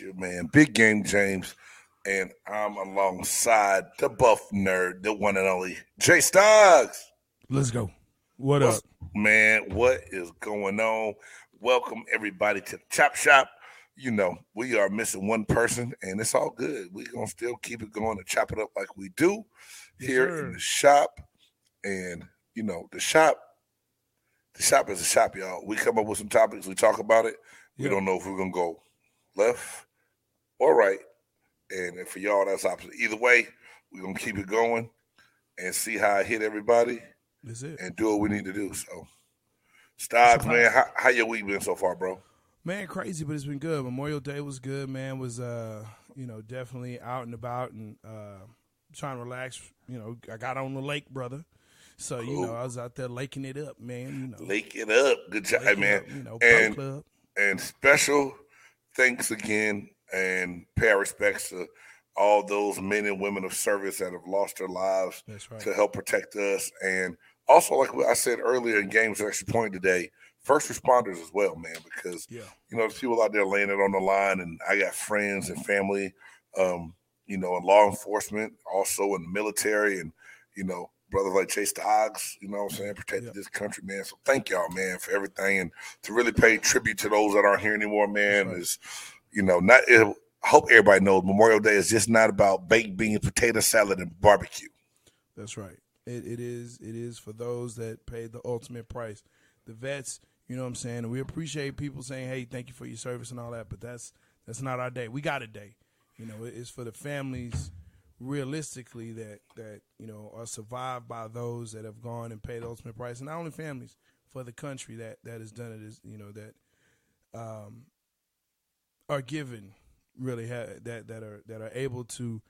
what's? It's your man, Big Game James, and I'm alongside the buff nerd, the one and only Jay Stoggs. Let's go. What What's- up? Man, what is going on? Welcome everybody to the Chop Shop. You know, we are missing one person, and it's all good. We're gonna still keep it going and chop it up like we do here sir. in the shop. And you know, the shop, the shop is a shop, y'all. We come up with some topics, we talk about it. We Yep. don't know if we're gonna go left or right. And for y'all, that's opposite. Either way, we're gonna keep it going and see how I hit everybody That's it. and do what we need to do. So, So man, how, how your week been so far, bro? Man, crazy, but it's been good. Memorial Day was good, man. Was uh, you know, definitely out and about and uh trying to relax. You know, I got on the lake, brother. So, you know, I was out there laking it up, man. You know. Lake it up, good job, laking man. up, you know, and club. and special thanks again and pay our respects to all those men and women of service that have lost their lives right. to help protect us. And also, like I said earlier in Games Extra Point today, first responders as well, man, because Yeah. you know, there's people out there laying it on the line, and I got friends and family, um, you know, in law enforcement, also in the military, and you know, brothers like Chase Dogs, you know what I'm saying, protected Yeah. this country, man. So thank y'all, man, for everything, and to really pay tribute to those that aren't here anymore, man. right. Is you know, not. It, I hope everybody knows Memorial Day is just not about baked beans, potato salad, and barbecue. That's right. It, it is. It is for those that paid the ultimate price, the vets. You know what I'm saying. We appreciate people saying, "Hey, thank you for your service and all that." But that's that's not our day. We got a day. You know, it's for the families, realistically, that that you know are survived by those that have gone and paid the ultimate price, and not only families, for the country that that has done it. Is you know that um, are given really ha- that that are that are able to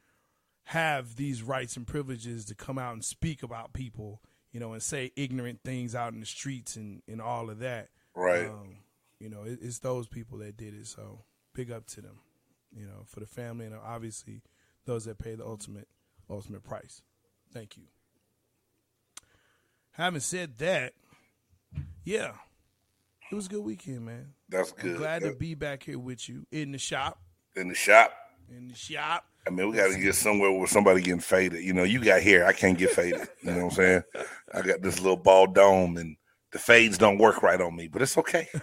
have these rights and privileges to come out and speak about people, you know, and say ignorant things out in the streets and, and all of that. Right. Um, you know, it, it's those people that did it. So big up to them, you know, for the family and obviously those that pay the ultimate ultimate price. Thank you. Having said that, yeah, it was a good weekend, man. That's I'm good. glad to be back here with you in the shop. in the shop. In the shop. I mean, we got to get somewhere where somebody getting faded. You know, you got hair. I can't get faded. You know what I'm saying? I got this little bald dome, and the fades don't work right on me, but it's okay.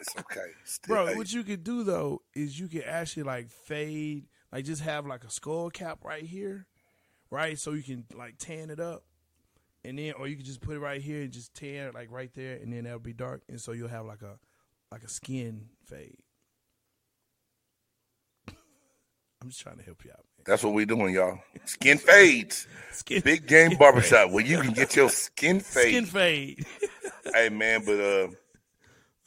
it's okay. Still, Bro, what you could do though is you could actually like fade, like just have like a skull cap right here, right? So you can like tan it up, and then or you can just put it right here and just tan it like right there, and then that'll be dark, and so you'll have like a like a skin fade. I'm just trying to help you out, man. that's what we're doing, y'all. Skin fades. Skin Big game skin barbershop fade. where you can get your skin fade. Skin fade. Hey, man, but uh,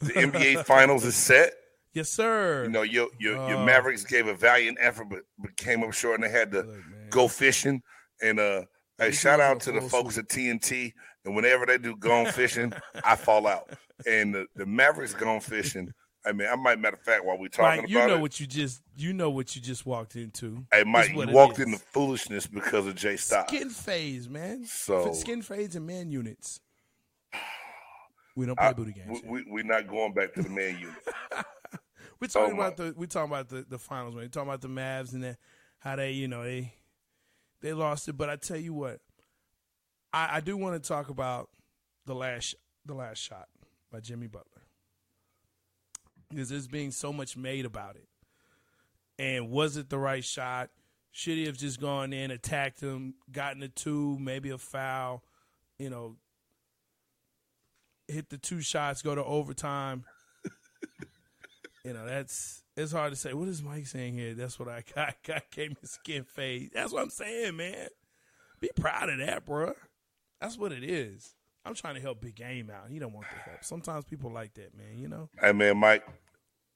the NBA Finals is set. yes, sir. You know, your your, your Oh. Mavericks gave a valiant effort, but, but came up short, and they had to Look, go fishing. And uh, hey, shout out to the folks at TNT. And whenever they do gone fishing, I fall out. And the, the Mavericks gone fishing. I mean, I might matter of fact while we talking Mike, you about know it. what you just you know what you just walked into. hey, Mike, you walked is. into foolishness because of Jay Stocks. Skin phase, man. So- skin fades and man units. We don't play I- booty games. we, we, we're not going back to the man unit. We're oh, talking oh about the we're talking about the, the finals, man. We're talking about the Mavs and the, how they, you know, they they lost it. But I tell you what, I, I do want to talk about the last the last shot by Jimmy Butler because there's being so much made about it. And was it the right shot? Should he have just gone in, attacked him, gotten a two, maybe a foul, you know, hit the two shots, go to overtime? you know, that's it's hard to say. What is Mike saying here? That's what I got. Got gave me skin fade. That's what I'm saying, man. Be proud of that, bro. That's what it is. I'm trying to help Big Game out. He don't want the help. Sometimes people like that, man. You know. hey, man, Mike,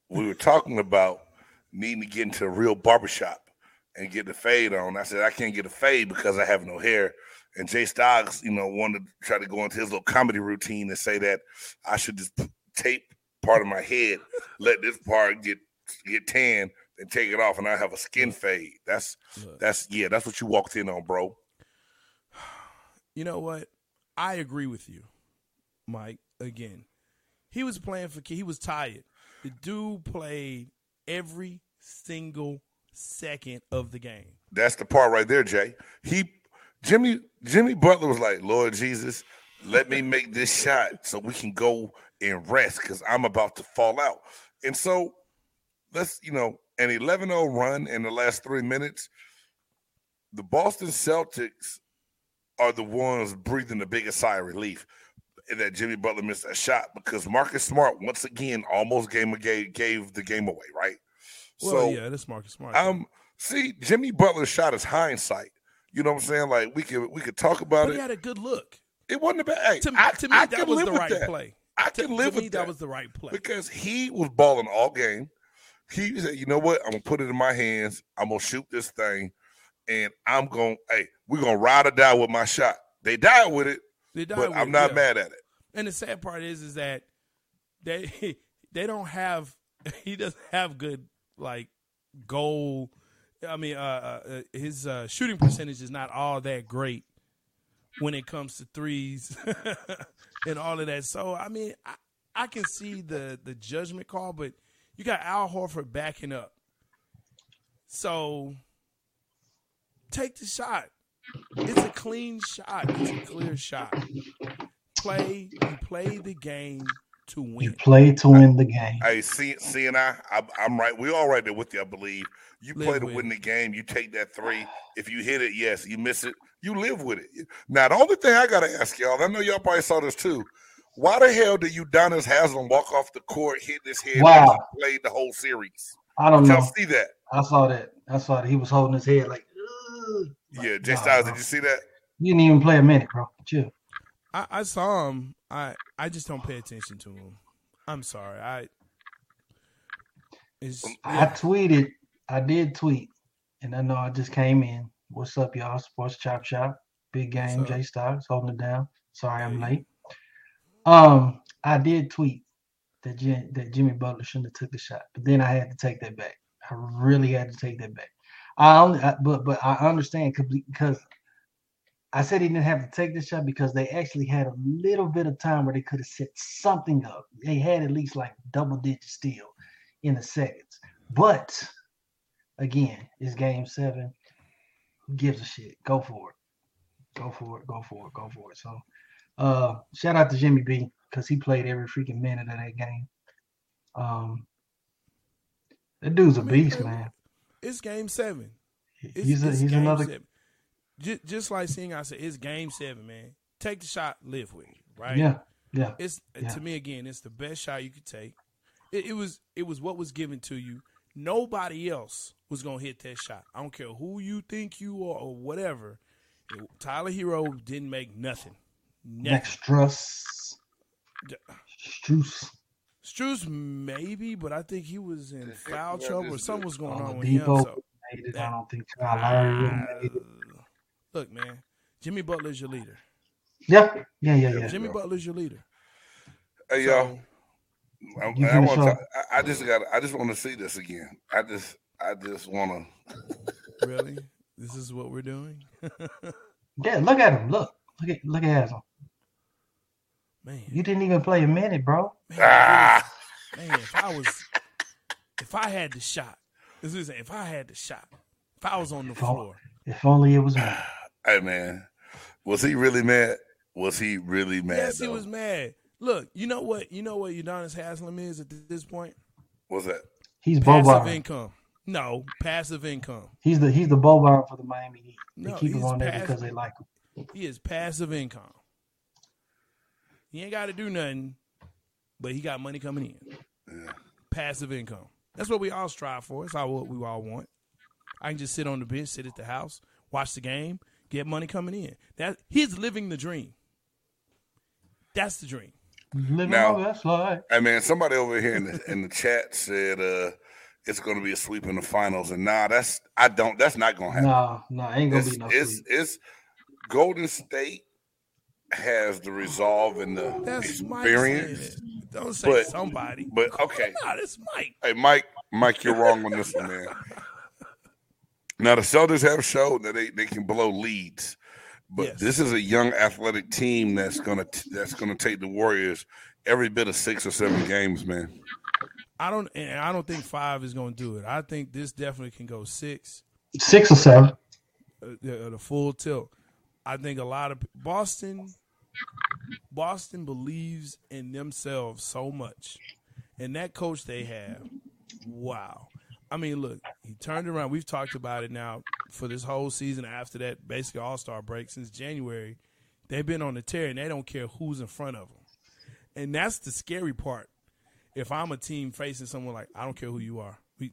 we were talking about needing to get into a real barbershop and get the fade on. I said, I can't get a fade because I have no hair. And Jay Stoggs, you know, wanted to try to go into his little comedy routine and say that I should just tape part of my head, let this part get get tan, and take it off, and I have a skin fade. That's Look. that's yeah, that's what you walked in on, bro. You know what? I agree with you, Mike. Again, he was playing for. He was tired. The dude played every single second of the game. That's the part right there, Jay. He Jimmy Jimmy Butler was like, Lord Jesus, let me make this shot so we can go and rest because I'm about to fall out. And so let's, you know, an 11 0 run in the last three minutes. The Boston Celtics are the ones breathing the biggest sigh of relief that Jimmy Butler missed that shot because Marcus Smart once again almost game gave, gave the game away, right? Well, so yeah, that's Marcus Smart. um see Jimmy Butler's shot is hindsight. You know what I'm saying? Like we could we could talk about but it. he had a good look. It wasn't a bad. Hey, To, I, to me, I that was the right that. play. I To, can live to with that. that was the right play. because he was balling all game. He said, "You know what? I'm gonna put it in my hands. I'm gonna shoot this thing, and I'm gonna. Hey, we're gonna ride or die with my shot. They died with it, They died but I'm it, not yeah. mad at it. And the sad part is, is that they they don't have. He doesn't have good like goal. I mean, uh, uh, uh, his uh, shooting percentage is not all that great when it comes to threes and all of that. So, I mean, I, I can see the the judgment call, but you got Al Horford backing up. So, take the shot. It's a clean shot. It's a clear shot. Play, you play the game to win. You play to win the game. Hey, see, see, and I, I, I'm right. We all right there with you, I believe. You Live play to win it. the game. You take that three. If you hit it, yes. You miss it, you live with it. Now, the only thing I gotta ask y'all, I know y'all probably saw this too. Why the hell did Udonis Haslem walk off the court, hit his head, Wow. and played the whole series? I don't Did know. see that? I saw that. I saw that he was holding his head like. "Ugh." Like, Yeah, Jay nah, Styles, bro. did you see that? You didn't even play a minute, bro. Chill. I, I saw him. I I just don't pay attention to him. I'm sorry. I. It's, um, I yeah. tweeted. I did tweet, and I know I just came in. What's up, y'all? Sports Chop Shop. Big game. Jay Styles holding it down. Sorry, I'm Hey. late. Um, I did tweet that Jim, that Jimmy Butler shouldn't have took the shot, but then I had to take that back. I really had to take that back. I only, I, but but I understand 'cause- because I said he didn't have to take the shot because they actually had a little bit of time where they could have set something up. They had at least like double digit steal in the seconds. But again, it's game seven. Who gives a shit? Go for it. Go for it. Go for it. Go for it. So uh shout out to Jimmy B because he played every freaking minute of that game. Um that dude's a I mean, beast, man. it's game seven. It's, He's a, it's he's another seven. Just, just like seeing, I said, it's game seven, man. Take the shot, live with it, right? yeah, yeah. It's Yeah. to me again. It's the best shot you could take. It, it was it was what was given to you. Nobody else was gonna hit that shot. I don't care who you think you are or whatever. Tyler Herro didn't make nothing. Nothing. Next Strus. Strus. Strus maybe, but I think he was in foul Yeah, trouble or something was going on Oladipo with him. So it. that- I don't think Kyle Lowry would have made it. Ah, look, man, Jimmy Butler's your leader. Yeah, yeah, yeah, yeah. Jimmy Butler's your leader. Hey, So, y'all. I, You I, want to, I, I just got. I just want to see this again. I just. I just want to. really, this is what we're doing, Yeah, look at him. Look, look at look at him. Man. You didn't even play a minute, bro. man, Ah, man, if I was, if I had the shot, this is if I had the shot, if I was on the Oh. floor, If only it was me. hey man, was he really mad? Was he really mad? yes, he was mad. Look, you know what? You know what Udonis Haslem is at this point? What's that? He's Bo Passive Byron. income. No, passive income. He's the he's the Bo for the Miami Heat. They No, keep him he's on there because they like him. He is passive income. He ain't got to do nothing, but he got money coming in. Yeah. Passive income. That's what we all strive for. It's all what we all want. I can just sit on the bench, sit at the house, watch the game, get money coming in. That he's living the dream. That's the dream. Living Now- my best life. Hey man, somebody over here in the in the chat said uh it's going to be a sweep in the finals, and nah, that's I don't. That's not going to happen. No, no, ain't gonna it's, be no it's sweep. it's Golden State has the resolve and the That's experience. it. Don't say But- somebody. But okay, Nah, it's Mike. hey Mike, Mike, you're wrong on this one, man. Now the Celtics have shown that they, they can blow leads, but Yes. this is a young athletic team that's gonna that's gonna take the Warriors every bit of six or seven games, man. I don't, and I don't think five is going to do it. I think this definitely can go six, Six or seven. uh, the, the full tilt. I think a lot of Boston, Boston believes in themselves so much, and that coach they have, wow. I mean, look, he turned around. We've talked about it now for this whole season. After that, basically All Star break since January, they've been on the tear, and they don't care who's in front of them. And that's the scary part. If I'm a team facing someone like I don't care who you are, we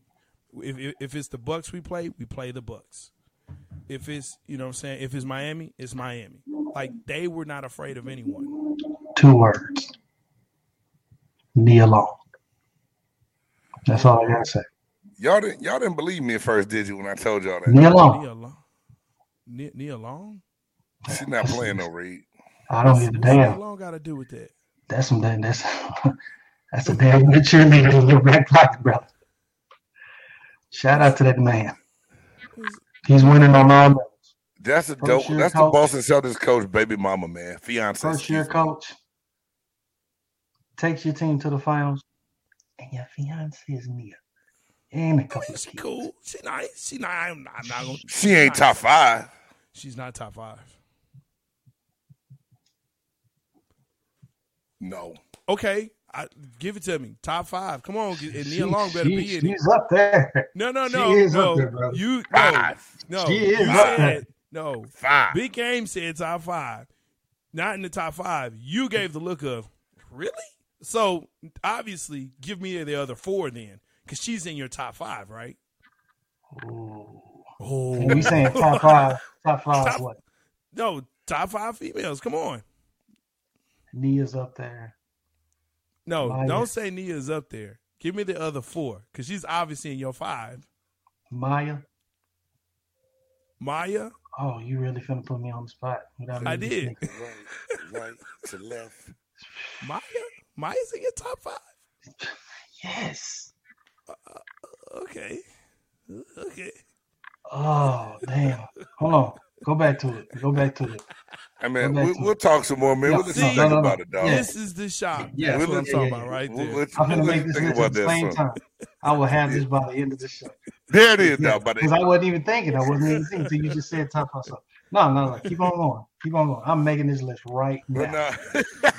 if if, if it's the Bucks we play, we play the Bucks. If it's you know what I'm saying, if it's Miami, it's Miami. Like they were not afraid of anyone. Two words. Knee Long. That's all I gotta say. Y'all didn't y'all didn't believe me at first, did you? When I told y'all that Knee Long. Nia Long. Nia, Nia Long. she's not playing no Reed. I don't give a What's Nia damn. Long got to do with that? That's some damn that's that's a damn good cheerleader in your back pocket, brother. Shout out to that man. He's winning on all levels. That's a First dope. year That's the. Boston Celtics coach, baby mama, man, fiance. First year coach takes your team to the finals, and your fiance is Nia. And a I couple mean, of she kids. cool. She nice. She nice. I'm not, I'm not gonna. She ain't top five. She's not top five. No, Okay, I, give it to me. Top five. Come on, and Nia Long better she- be in it. She's up there. No, no, no. she no, is up there, brother. you five, no. She is you up there. no. five. Big Game said top five, not in the top five. You gave the look of really. So obviously, give me the other four then, because she's in your top five, right? Ooh. Oh, we saying top five, top five. Top- what? no, top five females. Come on. Nia's up there. No, Maya. don't say Nia's up there. Give me the other four, because she's obviously in your five. Maya. Maya, Oh, you really finna put me on the spot. without I did. right, right to left. Maya, Maya's in your top five. Yes. Uh, uh, okay, uh, okay. Oh, damn. Hold on. Go back to it. Go back to it. I mean, we, to we'll it. talk some more, man. No, we'll let no, no, no, no. about it, dog. This is the shop. Yeah, That's what we'll I'm let talking about right We'll there. I'm gonna make this think list about at the same son. time. I will have this by the end of the show. There it is, now, buddy. Because I wasn't even thinking. I wasn't even thinking until you just said top five. So, no, no, no. Keep on going. Keep on going. I'm making this list right now. no,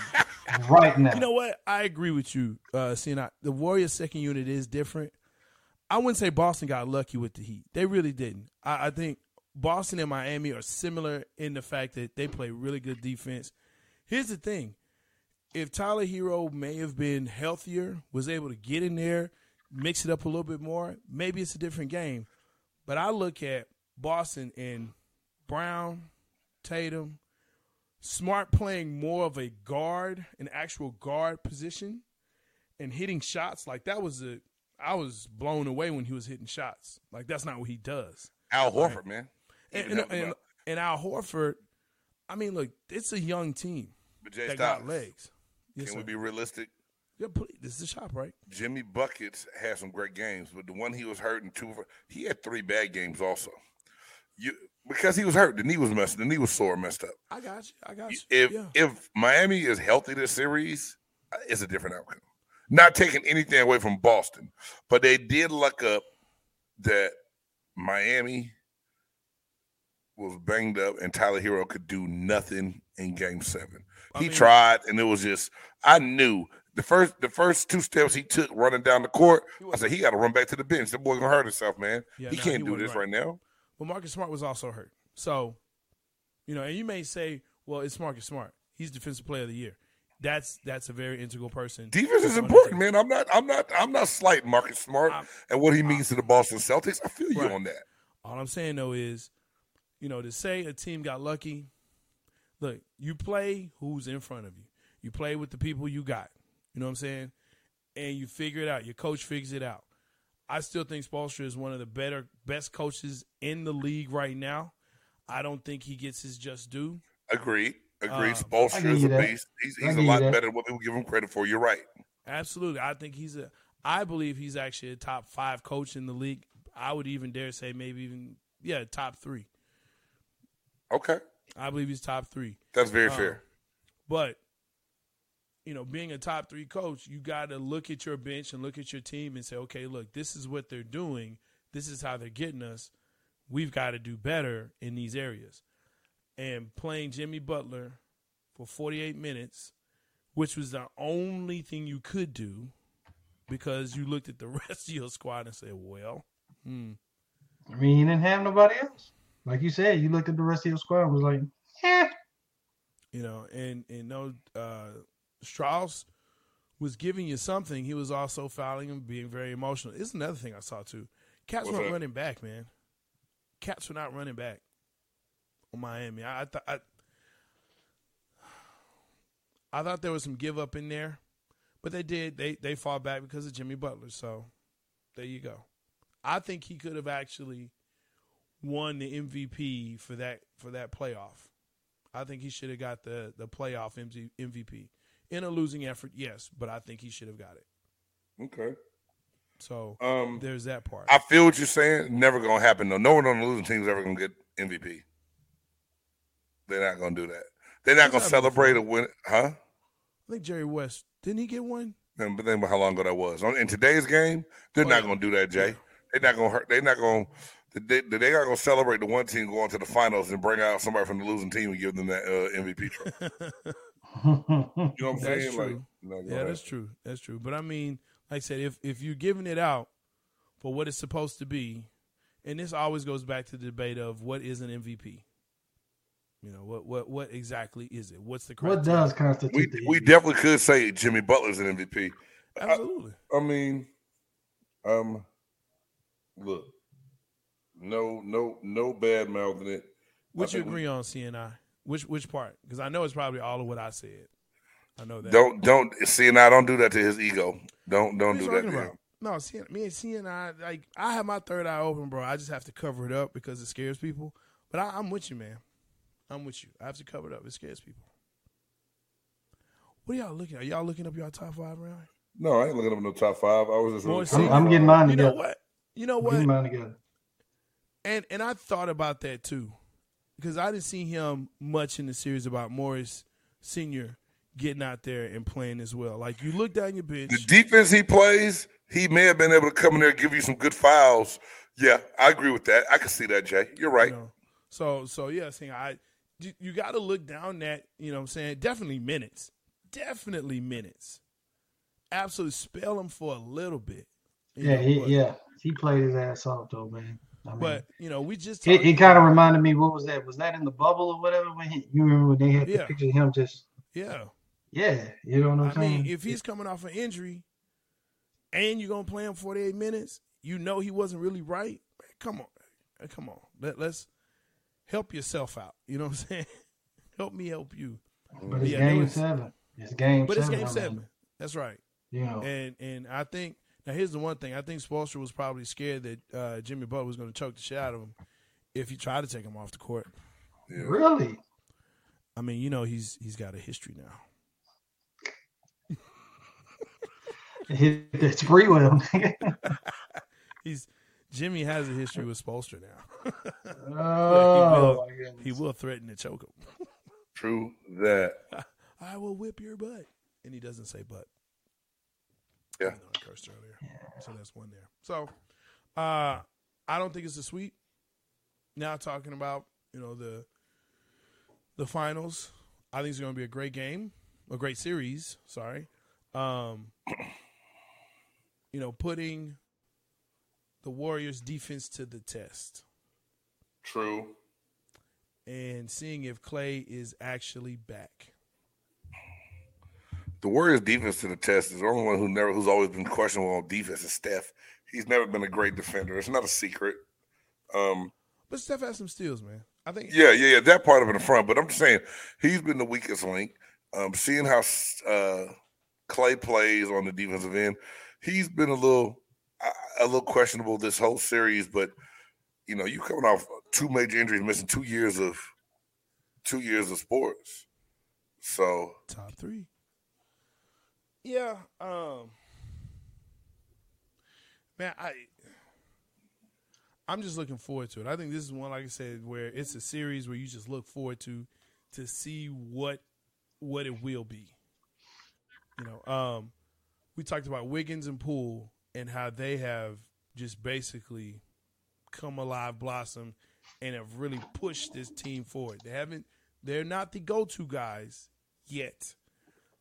Right now. You know what? I agree with you, uh, seeing I, the Warriors' second unit is different. I wouldn't say Boston got lucky with the Heat. They really didn't. I, I think Boston and Miami are similar in the fact that they play really good defense. Here's the thing: if Tyler Herro may have been healthier, was able to get in there, mix it up a little bit more, maybe it's a different game. But I look at Boston and Brown, Tatum, Smart playing more of a guard, an actual guard position, and hitting shots like that was a. I was blown away when he was hitting shots. Like that's not what he does. Al Horford, man. And and, and, and Al Horford, I mean, look, it's a young team But Jay that got legs. Yes, can sir. we be realistic? Yeah, please, this is the shop, right? Jimmy Buckets had some great games, but the one he was hurt in two, he had three bad games also. You because he was hurt, the knee was messed, the knee was sore, messed up. I got you. I got you. If yeah. if Miami is healthy this series, uh, it's a different outcome. Not taking anything away from Boston, but they did luck up that Miami was banged up and Tyler Herro could do nothing in Game Seven. I He mean- tried, and it was just I knew the first the first two steps he took running down the court. I said he got to run back to the bench. The boy gonna hurt himself, man. Yeah, he nah, can't he do this right. right now. But Marcus Smart was also hurt. So, you know, and you may say, well, it's Marcus Smart. He's defensive player of the year. That's that's a very integral person. Defense is important, man. I'm not, I'm not, I'm not slighting Marcus Smart I'm- and what he means to the Boston Celtics. I feel you on that. All I'm saying though is, you know, to say a team got lucky, look, you play who's in front of you. You play with the people you got. You know what I'm saying? And you figure it out. Your coach figures it out. I still think Spoelstra is one of the better, best coaches in the league right now. I don't think he gets his just due. Agreed. Agreed. Uh, Spoelstra is a beast. He's, he's a lot that. better than what people give him credit for. You're right. Absolutely. I think he's a I believe he's actually a top five coach in the league. I would even dare say maybe even yeah, top three. Okay, I believe he's top three. that's very Uh, fair. But you know, being a top three coach, you got to look at your bench and look at your team and say, okay, look, this is what they're doing. This is how they're getting us. We've got to do better in these areas. And playing Jimmy Butler for 48 minutes, which was the only thing you could do because you looked at the rest of your squad and said, well, hmm. I mean, you didn't have nobody else. Like you said, you looked at the rest of your squad and was like, eh. You know, and, and no, uh, Strus was giving you something, he was also fouling and being very emotional. It's another thing I saw too. Cats weren't running back, man. Cats were not running back on Miami. I, I thought I, I thought there was some give up in there, but they did. They they fought back because of Jimmy Butler. So there you go. I think he could have actually won the MVP for that for that playoff. I think he should have got the the playoff MVP in a losing effort, yes, but I think he should have got it. Okay. So um, there's that part. I feel what you're saying. Never gonna happen though. No one on the losing team is ever gonna get MVP. They're not gonna do that. They're not gonna celebrate a win, huh? I think Jerry West didn't he get one? But think about how long ago that was. In today's game, they're oh, not yeah. gonna do that, Jay. Yeah. They're not gonna hurt. They're not gonna. They, they're gonna celebrate the one team going to the finals and bring out somebody from the losing team and give them that uh, MVP trophy. you know what I'm that's saying? True. Like, yeah, that's true. That's true. But I mean, like I said, if if you're giving it out for what it's supposed to be, and this always goes back to the debate of what is an MVP. You know what what what exactly is it? What's the criteria? what does constitute? We we definitely could say Jimmy Butler's an MVP. Absolutely. I, I mean, um, look, no no no bad mouthing it. Would you agree we, on CNI? Which which part? Because I know it's probably all of what I said. I know that. Don't don't see and I don't do that to his ego. Don't don't do that to him. No, see, me and C and I like I have my third eye open, bro. I just have to cover it up because it scares people. But I, I'm with you, man. I'm with you. I have to cover it up. It scares people. What are y'all looking at? Are y'all looking up your top five round? No, I ain't looking up no top five. I was just. Really I'm, I'm, getting mine together. You know what? You know what? Getting mine together. And and I thought about that too because I didn't see him much in the series about Morris Senior getting out there and playing as well. Like you look down your bench, the defense he plays, he may have been able to come in there and give you some good fouls. Yeah, I agree with that. I can see that, Jay. You're right. You know, so so yeah, saying I you, you got to look down that you know what I'm saying definitely minutes, definitely minutes. Absolutely spell him for a little bit. Yeah, know, he, yeah, he played his ass off though, man. I mean, but you know, we just it, it kind of reminded me. What was that? Was that in the bubble or whatever? When he, you remember when they had yeah. the picture of him just yeah, yeah. You know what I'm I saying? mean, if he's coming off an injury, and you're gonna play him 48 minutes, you know he wasn't really right. Man, come on, come on. Let, let's help yourself out. You know what I'm saying? help me help you. But it's yeah, game was, seven. It's game. But seven, it's game seven. That's right. Yeah. And and I think now, here's the one thing. I think Spoelstra was probably scared that uh, Jimmy Butler was going to choke the shit out of him if he tried to take him off the court. Yeah. Really? I mean, you know, he's he's got a history now. it's free with him. he's Jimmy has a history with Spoelstra now. oh, he, will, he will threaten to choke him. True that. I will whip your butt, and he doesn't say butt. Yeah. I cursed earlier. Yeah. So that's one there. So uh, I don't think it's a sweep. Now talking about, you know, the the finals. I think it's gonna be a great game. A great series, sorry. Um, you know, putting the Warriors defense to the test. True. And seeing if Klay is actually back the Warriors' defense to the test is the only one who never, who's always been questionable on defense is Steph. He's never been a great defender. It's not a secret. Um, but Steph has some steals, man. I think. Yeah, yeah, yeah. That part of it in front, but I'm just saying he's been the weakest link. Um, seeing how uh, Klay plays on the defensive end, he's been a little, a little questionable this whole series. But you know, you coming off two major injuries, missing two years of, two years of sports. So top three. Yeah, um man, I I'm just looking forward to it. I think this is one, like I said, where it's a series where you just look forward to to see what what it will be. You know, um, we talked about Wiggins and Poole and how they have just basically come alive, blossom, and have really pushed this team forward. They haven't. They're not the go-to guys yet,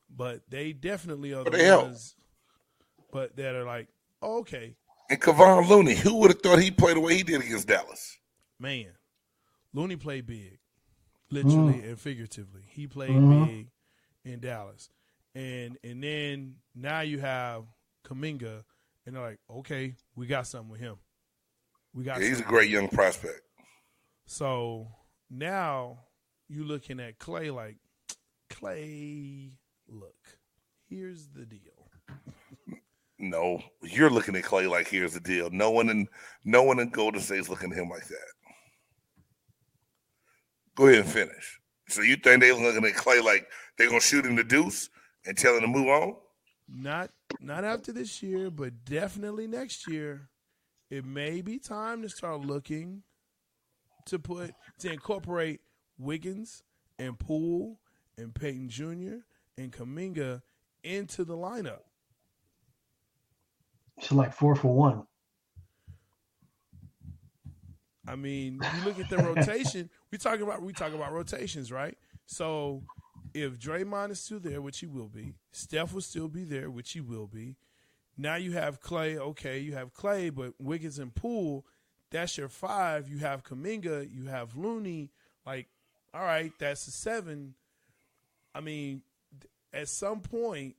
but they definitely are But the they help. ones. But that are like, oh, okay, And Kevon Looney, who would have thought he played the way he did against Dallas? man, Looney played big, literally Mm. and figuratively. He played Mhm. big in Dallas, and and then now you have Kuminga, and they're like, okay, we got something with him. We got. Yeah, he's a great young prospect. So now you looking at Klay like Klay. Look, here's the deal. No, you're looking at Klay like here's the deal. No one in no one in Golden State's looking at him like that. Go ahead and finish. So you think they're looking at Klay like they're gonna shoot him the deuce and tell him to move on? Not not after this year, but definitely next year. It may be time to start looking to put to incorporate Wiggins and Poole and Peyton Jr. and Kuminga into the lineup. So like four for one. I mean, you look at the rotation. We talking about we talk about rotations, right? So if Draymond is still there, which he will be, Steph will still be there, which he will be. Now you have Klay. Okay, you have Klay, but Wiggins and Poole, that's your five. You have Kuminga, you have Looney. Like, all right, that's a seven. I mean, at some point,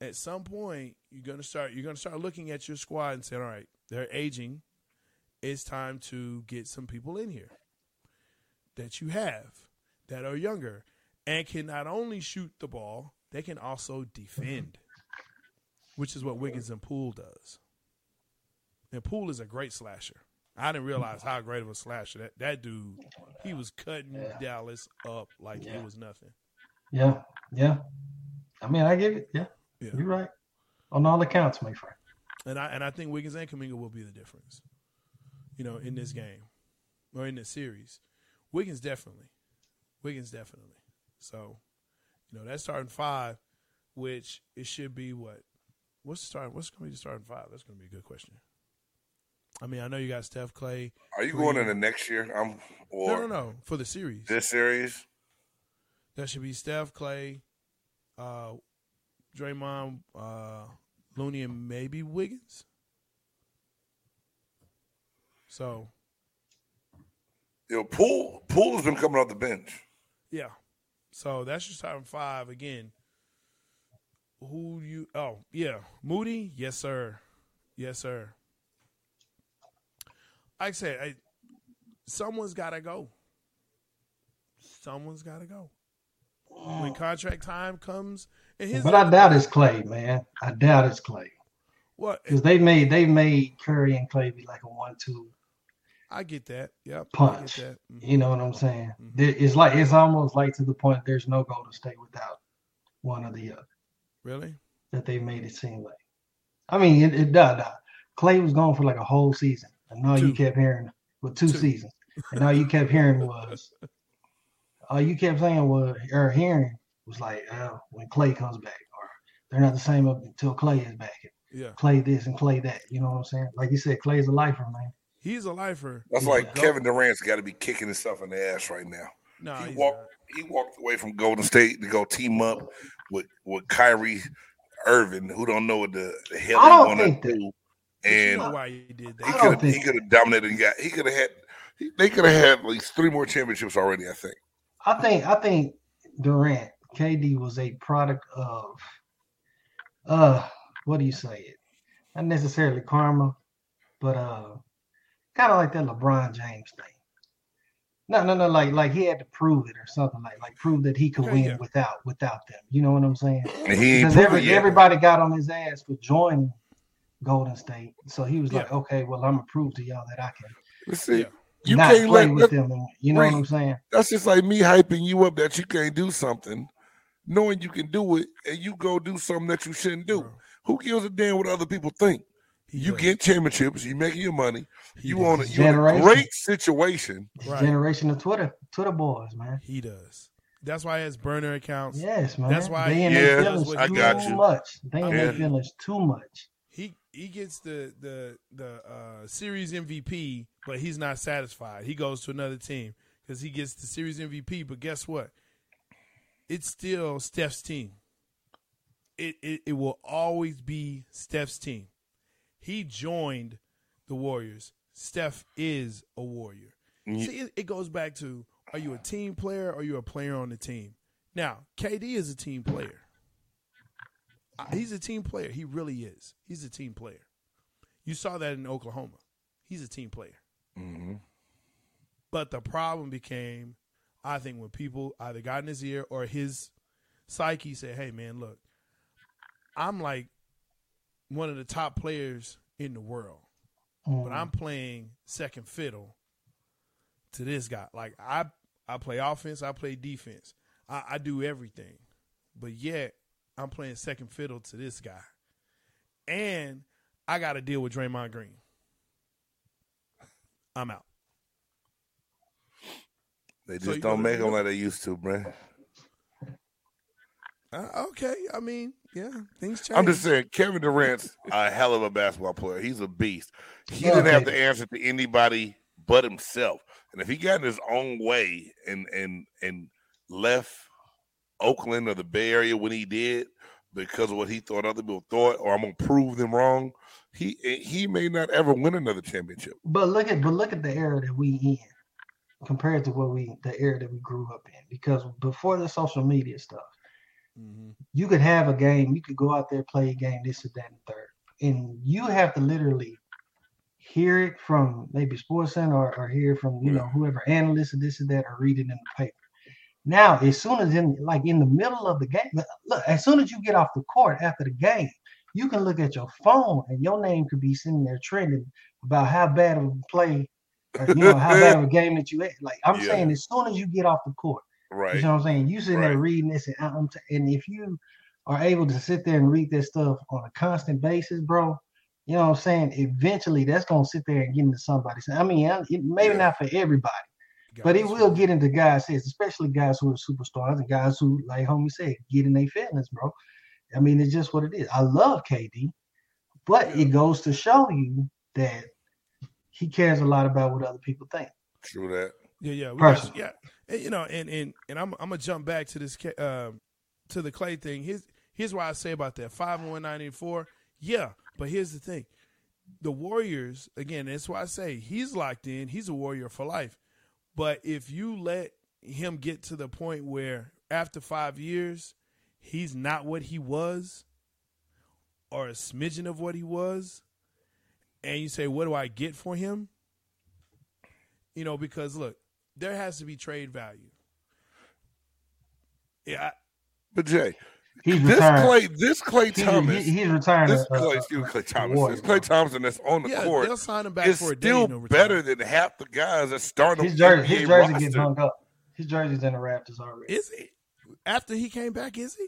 at some point, you're gonna start. You're gonna start looking at your squad and saying, all right, they're aging it's time to get some people in here that you have that are younger and can not only shoot the ball, they can also defend, which is what Wiggins and Poole does. And Poole is a great slasher. I didn't realize how great of a slasher that that dude. He was cutting Dallas up like Yeah. it was nothing. Yeah, yeah. I mean, I give it. Yeah, Yeah. you're right on all accounts, my friend. And I and I think Wiggins and Kuminga will be the difference. You know, in this game or in this series. Wiggins definitely. Wiggins definitely. So, you know, that's starting five, which it should be what? What's the starting what's gonna be the starting five? That's gonna be a good question. I mean, I know you got Steph Klay. Are you going into next year? I'm or No, no, no. For the series. this series? That should be Steph Klay, uh Draymond, uh Looney and maybe Wiggins. So You know, Pool Poole has been coming off the bench. Yeah. So that's your starting five again. Who you? Oh yeah, Moody. Yes sir. Yes sir. Like I said, I, someone's got to go. Someone's got to go. When contract time comes, But I doubt it's Klay, man. I doubt it's Klay what because they made they made Curry and Klay be like a one-two. I get that. Yep, Punch. That. Mhm. You know what I'm saying? Mhm. It's like it's almost like to the point there's no Golden State without one or the other Really? that they made it seem like. I mean, it, it does. Klay was gone for like a whole season, and all you kept hearing well, two, Two. seasons, and all you kept hearing was, all you kept saying was or hearing was like, oh, when Klay comes back, or they're not the same up until Klay is back. Yeah. Klay this and Klay that. You know what I'm saying? Like you said, Klay's a lifer, man. He's a lifer. That's Yeah. like Go- Kevin Durant's got to be kicking himself in the ass right now. No, he walked. not. He walked away from Golden State to go team up with with Kyrie Irving, who don't know what the, the hell I he don't want to do. But you And know why he did that? I could don't have he could have dominated and got he could have had he, they could have had at least three more championships already. I think. I think I think Durant, KD was a product of uh what do you say it? Not necessarily karma, but uh kind of like that LeBron James thing. No, no, no, like like he had to prove it or something like like prove that he could Okay, win yeah. without without them. You know what I'm saying? He Because every, everybody got on his ass for joining Golden State. So he was like, okay, well, I'm gonna prove to y'all that I can Let's see. Yeah. You not can't play let with that, them. And, you know what I'm saying? that's just like me hyping you up that you can't do something, knowing you can do it, and you go do something that you shouldn't do. Bro, Who gives a damn what other people think? he You does. get championships, you making your money, you does. on a, you in a great situation. Right. Generation of Twitter, Twitter boys, man. He does. That's why he has burner accounts. Yes, man. That's why they he in Yeah, their feelings I too got does. you. much. They in Yeah. their feelings too much. He gets the the the uh, series MVP, but he's not satisfied. He goes to another team because he gets the series MVP. But guess what? It's still Steph's team. It, it it will always be Steph's team. He joined the Warriors. Steph is a warrior. Ye- See, it, it goes back to: Are you a team player or are you a player on the team? Now, KD is a team player. He's a team player. He really is. He's a team player. You saw that in Oklahoma. He's a team player. Mhm. But the problem became, I think, when people either got in his ear or his psyche said, "Hey, man, look, I'm like one of the top players in the world, Mm. but I'm playing second fiddle to this guy. Like I, I play offense, I play defense, I, I do everything, but yet I'm playing second fiddle to this guy, and I got to deal with Draymond Green. I'm out. They just you don't make them like they used to, man. Uh, okay, I mean, yeah, things change. I'm just saying, Kevin Durant's a hell of a basketball player. He's a beast. He Okay. didn't have to answer to anybody but himself. And if he got in his own way and and and left Oakland or the Bay Area when he did because of what he thought other people thought, or I'm gonna prove them wrong, he he may not ever win another championship. But look at but look at the era that we in compared to what we the era that we grew up in. Because before the social media stuff, mm-hmm. you could have a game, you could go out there, play a game, this or that and third. And you have to literally hear it from maybe Sports Center or, or hear it from, you know, whoever analyst or this or that or read it in the paper. Now, as soon as in like in the middle of the game, look, as soon as you get off the court after the game, you can look at your phone and your name could be sitting there trending about how bad of a play, or, you know, how bad of a game that you had. Like I'm Yeah. saying, as soon as you get off the court, Right. you know what I'm saying? You sitting there reading this, and, I'm t- and if you are able to sit there and read this stuff on a constant basis, bro, you know what I'm saying? Eventually, that's gonna sit there and get into somebody's. I mean, it, maybe Yeah. not for everybody, but it will get into guys' heads, especially guys who are superstars and guys who, like homie said, get in their feelings, bro. I mean, it's just what it is. I love KD, but it goes to show you that he cares a lot about what other people think. True that. Yeah, yeah, we got, yeah. And, you know, and and and I'm I'm gonna jump back to this ca- um to the Klay thing. Here's here's what I say about that five and one ninety four. Yeah, but here's the thing: the Warriors again. That's why I say he's locked in. He's a Warrior for life. But if you let him get to the point where after five years he's not what he was, or a smidgen of what he was, and you say, "What do I get for him?" You know, because look, there has to be trade value. Yeah, I- But Jay, He's this retiring. Klay, this Klay He- Thomas, he- he's retiring. this uh, Klay, excuse me, Klay Thomas, Warriors, this Klay bro. Thompson that's on the yeah, court they'll sign him back is for a day. still no better than half the guys that starting His jersey, his jersey roster. getting hung up. His jersey's in the Raptors already. Is he? After he came back, is he?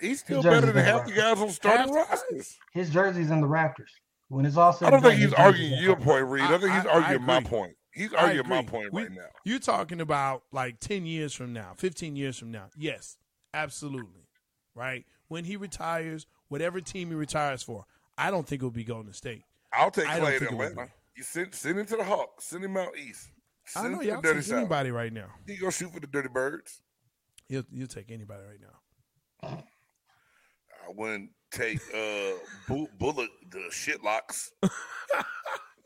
He's still better than half the guys on starting rosters. His jersey's in the Raptors. When it's all said I don't think he's arguing your the point, Reed. I think he's I- I arguing my point. He's arguing my agree. point We- right now. You're talking about like 10 years from now, 15 years from now. Yes, absolutely. Right? When he retires, whatever team he retires for, I don't think it'll be Golden State. I'll take I don't Klay in think it would Atlanta. be. You send send him to the Hawks. Send him out east. I know y'all dirty take south. anybody right now. He go shoot for the dirty birds. You'll, you'll take anybody right now. I wouldn't take uh Bu- Bullock the shit locks.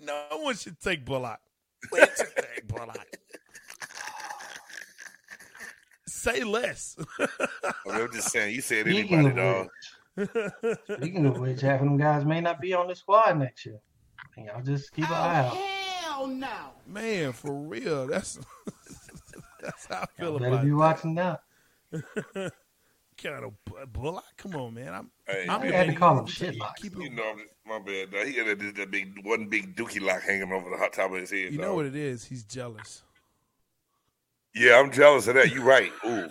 No one should take Bullock. We should take Bullock. Say less. I mean, I'm just saying. You said Speaking anybody, of dog. which, speaking of which, half of them guys may not be on the squad next year. And y'all just keep an eye out. Oh, hell no. Man, for real. That's that's how I feel Y'all better about be that. watching out. Kind of Bu- Bullock. Come on, man. I'm. Hey, I'm I had to call him shit locks. Keep You it, know, my bad. Dog. He got that, that big one big dookie lock hanging over the hot top of his head. you know what it is? He's jealous. Yeah, I'm jealous of that. You're right. Ooh.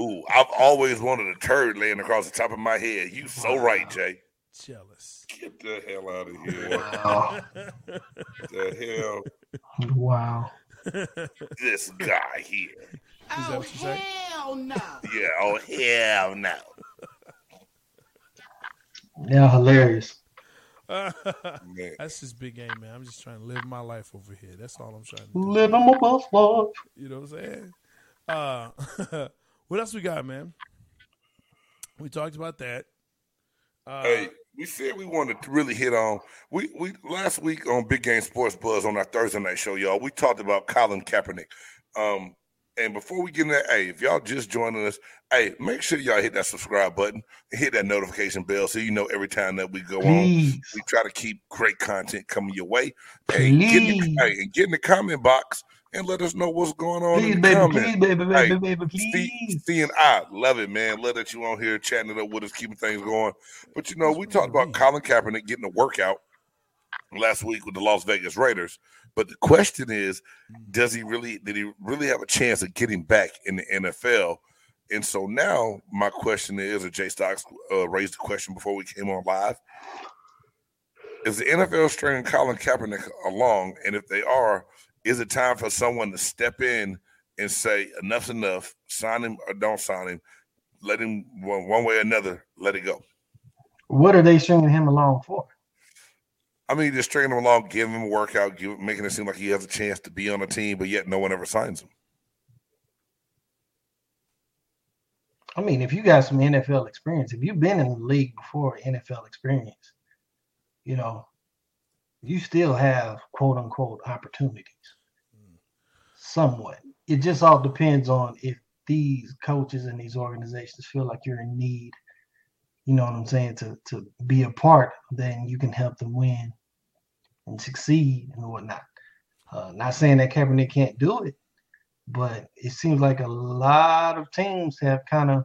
Ooh, I've always wanted a turd laying across the top of my head. You so right, Jay. Jealous. Get the hell out of here. Wow. the hell wow. this guy here. Is that what hell no. Yeah. Oh hell no. Yeah, hilarious. Man. That's just big game, man. I'm just trying to live my life over here. That's all I'm trying to do. Living my best life. You know what I'm saying? Uh, what else we got, man? We talked about that. Uh, Hey, we said we wanted to really hit on we we last week on Big Game Sports Buzz on our Thursday night show, y'all. We talked about Colin Kaepernick. Um, and before we get in that, hey, if y'all just joining us, hey, make sure y'all hit that subscribe button and hit that notification bell so you know every time that we go on. We try to keep great content coming your way. Hey, get in hey, and get in the comment box and let us know what's going on Please, in the baby, comments. please, baby, baby, Hey, baby, Steve, please. Steve and I love it, man. Love that you on here chatting it up with us, keeping things going. But you know, we talked about Colin Kaepernick getting a workout last week with the Las Vegas Raiders. But the question is, does he really did he really have a chance of getting back in the NFL? And so now my question is, or Jay Stocks uh, raised the question before we came on live. Is the NFL stringing Colin Kaepernick along? And if they are, is it time for someone to step in and say enough's enough, sign him or don't sign him, let him one, one way or another, let it go. What are they stringing him along for? I mean, just stringing him along, giving him a workout, give, making it seem like he has a chance to be on a team, but yet no one ever signs him. I mean, if you got some NFL experience, if you've been in the league before NFL experience, you know, you still have quote unquote opportunities. Somewhat. It just all depends on if these coaches and these organizations feel like you're in need, you know what I'm saying, to to be a part, then you can help them win and succeed and whatnot. Uh, not saying that Kaepernick can't do it, but it seems like a lot of teams have kind of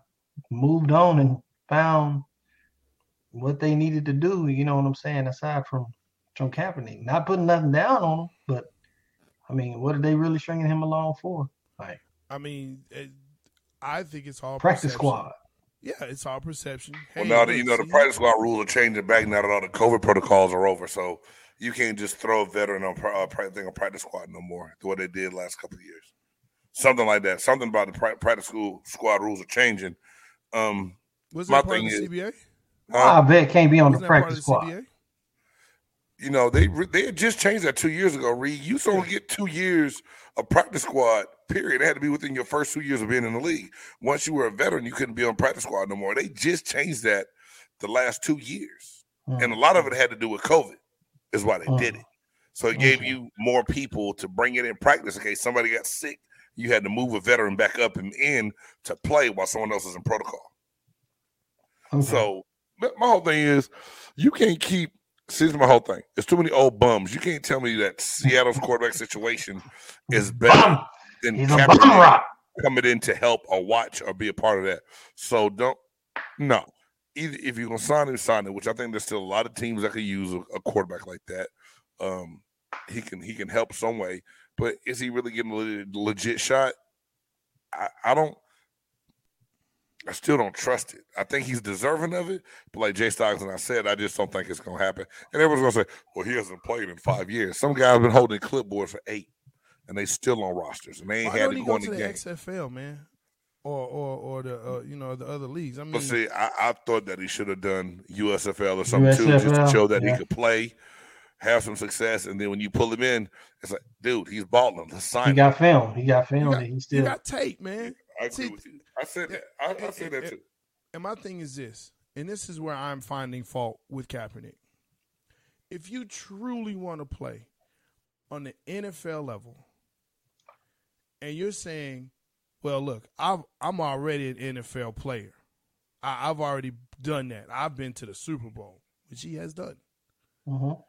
moved on and found what they needed to do. You know what I'm saying? Aside from from Kaepernick, not putting nothing down on him, but I mean, what are they really stringing him along for? Like I mean, it, I think it's all practice perception. squad. Yeah, it's all perception. Well, now that you know the practice squad rules are changing back now that all the COVID protocols are over, so you can't just throw a veteran on pra- uh, thing on practice squad no more. The way they did last couple of years, something like that. Something about the practice school squad rules are changing. Um, Was my that part of thing the is- CBA? uh, I bet can't be on the Wasn't that part of practice the squad. CBA? you know they they had just changed that two years ago. Reed, you used to only get two years of practice squad. Period. It had to be within your first two years of being in the league. Once you were a veteran, you couldn't be on practice squad no more. They just changed that the last two years. Mm. and a lot of it had to do with COVID, is why they Mm. did it. So it gave you more people to bring it in practice in case somebody got sick. You had to move a veteran back up and in to play while someone else is in protocol. Okay. So my whole thing is, you can't keep. Is my whole thing. There's too many old bums. You can't tell me that Seattle's quarterback situation is better Bum. than He's a Kaepernick bum rock. coming in to help or watch or be a part of that. So don't no. Either if you're gonna sign him, sign him, which I think there's still a lot of teams that could use a, a quarterback like that. Um, he can he can help some way, but is he really getting a legit shot? I, I don't. I still don't trust it. I think he's deserving of it, but like Jay Stocks and I said, I just don't think it's gonna happen. And everyone's gonna say, "Well, he hasn't played in five years." Some guy's been holding clipboard for eight, and they still on rosters, and they ain't Why had don't to he go go in to the the game. XFL, man? Or or or the uh, you know the other leagues. I mean, But see, I, I thought that he should have done USFL or something too, just to show that yeah. he could play, have some success, and then when you pull him in, it's like, dude, he's balling. Let's sign He him. got film. He got film you got, he you still. got tape, man. I agree see, with you. I said that. I, I said that too. And my thing is this, and this is where I'm finding fault with Kaepernick. If you truly want to play on the NFL level, and you're saying, "Well, look, I've, I'm already an NFL player. I, I've already done that. I've been to the Super Bowl, which he has done." Mhm.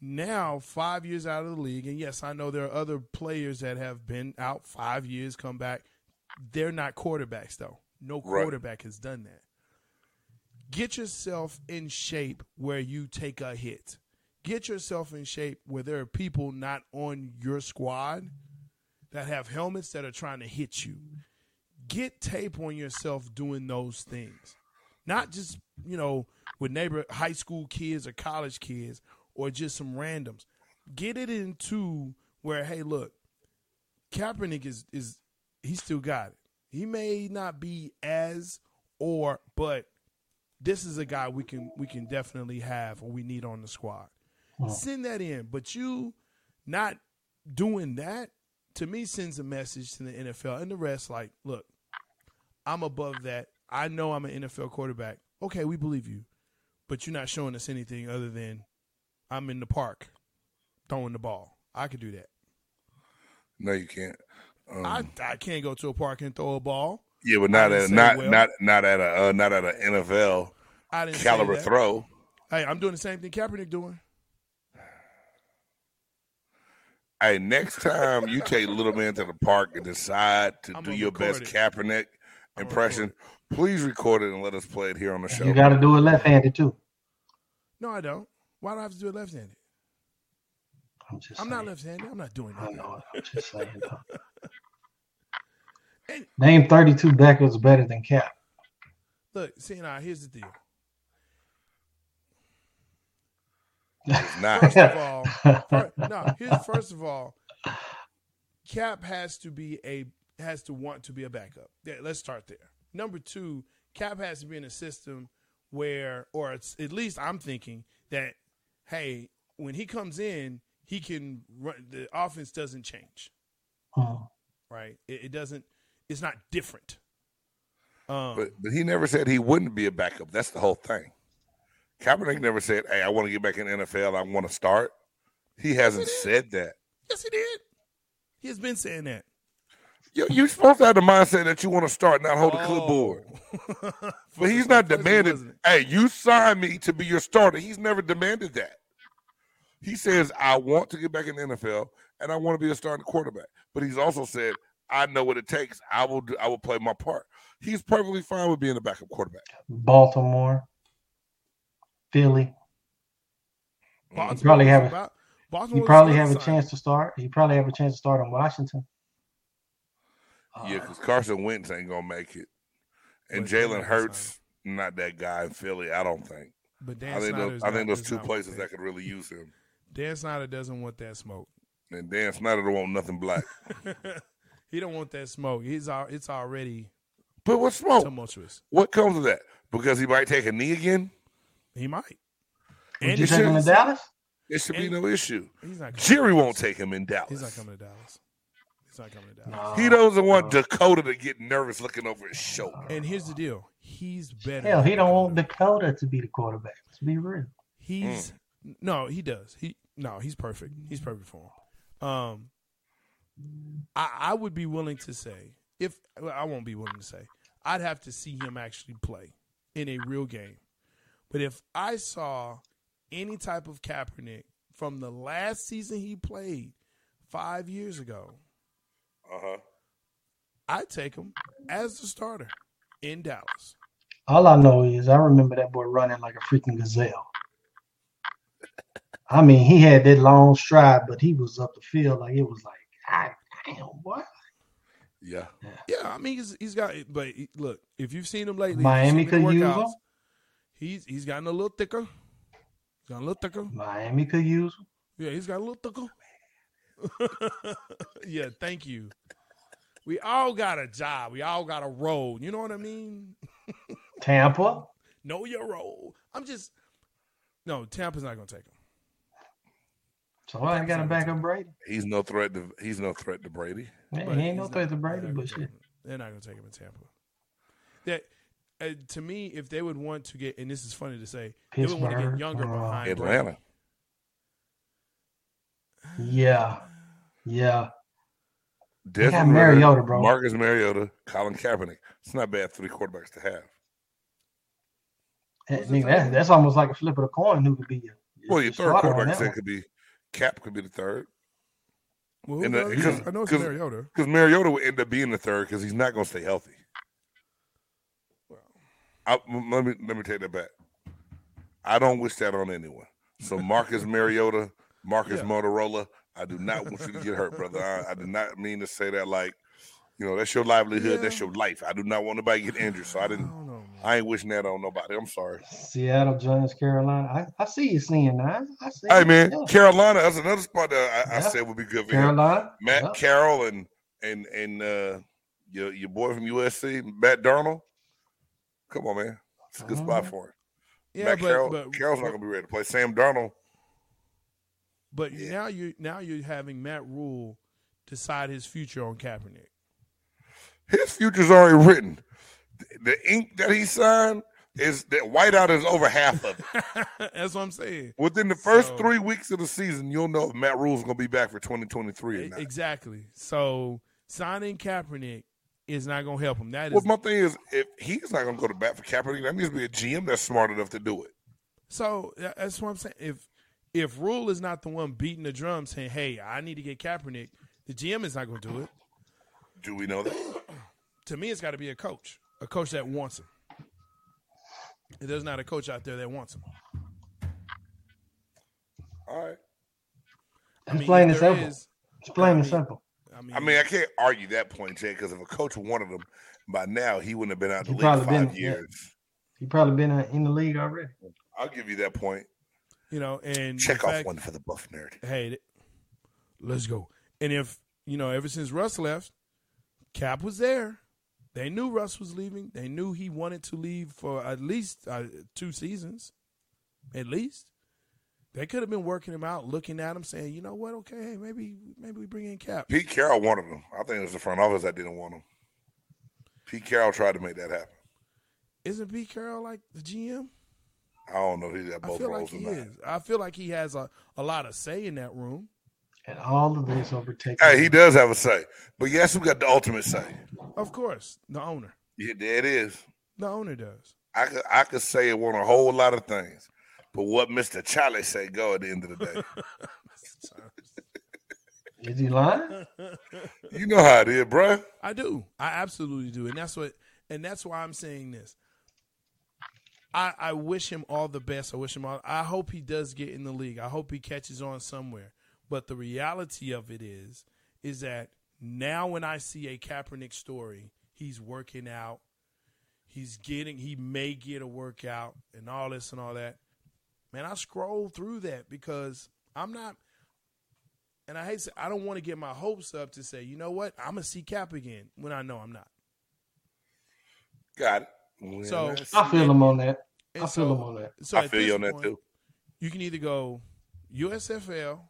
now five years out of the league, and yes, I know there are other players that have been out five years, come back. They're not quarterbacks though. No Right. quarterback has done that. Get yourself in shape where you take a hit. Get yourself in shape where there are people not on your squad that have helmets that are trying to hit you. Get tape on yourself doing those things. Not just, you know, with neighbor high school kids or college kids or just some randoms. Get it into where, hey, look, Kaepernick is is he still got it. He may not be as or, but this is a guy we can we can definitely have or we need on the squad. Mhm. Send that in, but you not doing that to me sends a message to the NFL and the rest. Like, look, I'm above that. I know I'm an NFL quarterback. Okay, we believe you, but you're not showing us anything other than I'm in the park throwing the ball. I could do that. No, you can't. Um, I I can't go to a park and throw a ball. yeah, but not at not well. not not at a uh, not at an NFL caliber throw. Hey, I'm doing the same thing Kaepernick doing. Hey, next time you take little man to the park and decide to I'm do your best it. Kaepernick I'm gonna impression, please record it and let us play it here on the show. You got to do it left-handed too. No, I don't. Why do I have to do it left-handed? I'm just. I'm saying. not left-handed. I'm not doing I that. know. I'm just saying. And- Name 32 backwards better than Cap. Look, see now, here's the deal. It's not. First of all, fir- no, here's first of all, Cap has to be a has to want to be a backup. Yeah, let's start there. Number two, Cap has to be in a system where, or it's, at least I'm thinking that, hey, when he comes in, he can run. The offense doesn't change, Hmm. right? It, it doesn't. It's not different. Um, But but he never said he wouldn't be a backup. That's the whole thing. Kaepernick never said, "Hey, I want to get back in the NFL. I want to start." He hasn't said that. yes, he did. He has been saying that. You, you're supposed to have the mindset that you want to start, not hold a Oh. clipboard. But he's not First he demanding, hey, you sign me to be your starter. He's never demanded that. He says, I want to get back in the NFL and I want to be a starting quarterback. But he's also said, I know what it takes. I will do, I will play my part. He's perfectly fine with being a backup quarterback. Baltimore, Philly. Baltimore probably have a- Baltimore You probably have a to chance to start. You probably have a chance to start in Washington. Yeah, uh, because Carson Wentz ain't gonna make it. And Jalen not gonna Hurts, not that guy in Philly, I don't think. But Dan I think Snyder's those, I think those two places that. that could really use him. Dan Snyder doesn't want that smoke. And Dan Snyder don't want nothing black. he don't want that smoke. He's all, it's already But what smoke? tumultuous. What comes of that? Because he might take a knee again? He might. Would And you he take him to Dallas? It should be And- no issue. He's not. Jerry won't take him in Dallas. He's not coming to Dallas. He's not coming to Dallas. No. He doesn't want No. Dakota to get nervous looking over his shoulder. And here's the deal. He's better. Hell, he don't want Dakota. Dakota to be the quarterback. Let's be real. He's no, he does. He no, he's perfect. He's perfect for him. Um, I I would be willing to say if I won't be willing to say I'd have to see him actually play in a real game. But if I saw any type of Kaepernick from the last season he played five years ago, Uh huh. I'd take him as the starter in Dallas. All I know is I remember that boy running like a freaking gazelle. I mean, he had that long stride, but he was up the field like it was like, God damn, what? Yeah. Yeah, I mean he's he's got. But look, if you've seen him lately, Miami seen him could use him. He's he's gotten a little thicker. He's gotten a little thicker. Miami could use him. Yeah, he's got a little thicker. yeah, thank you. We all got a job. We all got a role. You know what I mean? Tampa. Know your role. I'm just no. Tampa's not gonna take him. So I got to back up Brady. He's no threat to he's no threat to Brady. Yeah, he ain't no threat not- to Brady, they're not but gonna take shit. him. They're not gonna take him in Tampa. That uh, to me, if they would want to get, and this is funny to say, they would want to get younger uh, behind Atlanta. Brady. Yeah. Yeah. They got Desmond Mariota, Ridder, bro. Marcus Mariota, Colin Kaepernick. It's not bad three quarterbacks to have. That, Who's the nigga, third that's, almost like a flip of the coin who could be your, Well, your third quarterback that could be Cap could be the third. Well, who And the- knows? because- I know it's because- Mariota. Because Mariota would end up being the third because he's not going to stay healthy. Well, I, m- let me let me take that back. I don't wish that on anyone. So Marcus Mariota, Marcus Yeah. Motorola, I do not want you to get hurt, brother. I, I did not mean to say that like, you know, that's your livelihood, that's your life. I do not want nobody to get injured, so I I didn't. don't know. I ain't wishing that on nobody. I'm sorry. Seattle, Giants, Carolina. I, I see you seeing that. I see. Hey man, Yeah. Carolina, that's another spot that I, I said would be good for him. Carolina. Matt Yeah. Corral and and and uh, your your boy from USC, Matt Darnold. Come on, man. It's a good spot Mhm. for him. Yeah, Matt but, Corral, but Corral's not gonna be ready to play. Sam Darnold. but Yeah. now you now you're having Matt Rhule decide his future on Kaepernick. His future's already written. The- ink that he signed is that whiteout is over half of it. That's what I'm saying. Within the first So- three weeks of the season, you'll know if Matt Rhule's gonna be back for 2023 or not. Exactly. So signing Kaepernick is not going to help him. That is Well, my thing is, if he's not gonna go to bat for Kaepernick, that needs to be a GM that's smart enough to do it. so. That's what I'm saying. If if Rhule is not the one beating the drum saying, "Hey, I need to get Kaepernick," the GM is not going to do it. Do we know that? To me, it's got to be a coach, a coach that wants him. And There's not a coach out there that wants him. All right. I It's mean, plain if and there simple. is- It's plain I and simple. I mean, I mean, I can't argue that point, Jay, because if a coach wanted him by now, he wouldn't have been out the league probably five been- yeah. years. He probably been uh, in the league already. I'll give you that point. you know, and Check off fact- one for the buff nerd. hey, th- let's go. And if you know, ever since Russ left, Cap was there. They knew Russ was leaving. They knew he wanted to leave for at least uh, two seasons, at least. They could have been working him out, looking at him, saying, "You know what? Okay, hey, maybe maybe we bring in Cap." Pete Carroll wanted him. I think it was the front office that didn't want him. Pete Carroll tried to make that happen. Isn't Pete Carroll like the GM? I don't know if he got I both feel like roles he is. I feel like he has a, a lot of say in that room. And all of this overtaken. Hey, he does have a say. But yes, who got the ultimate say? Of course, the owner. Yeah, there it is. The owner does. I could I could say it on a whole lot of things. But what Mr. Charlie say go at the end of the day. Is he lying? you know how it is, bro. I do. I absolutely do, and that's what, and that's why I'm saying this. I I wish him all the best. I wish him all. I hope he does get in the league. I hope he catches on somewhere. But the reality of it is, is that now when I see a Kaepernick story, he's working out. He's getting. He may get a workout and all this and all that. Man, I scroll through that because I'm not. And I hate to say, I don't want to get my hopes up to say, you know what, I'm gonna see Cap again when I know I'm not. Got it. When So- I feel him on that. I feel so- him on that. So I feel you on that point, too. You can either go USFL,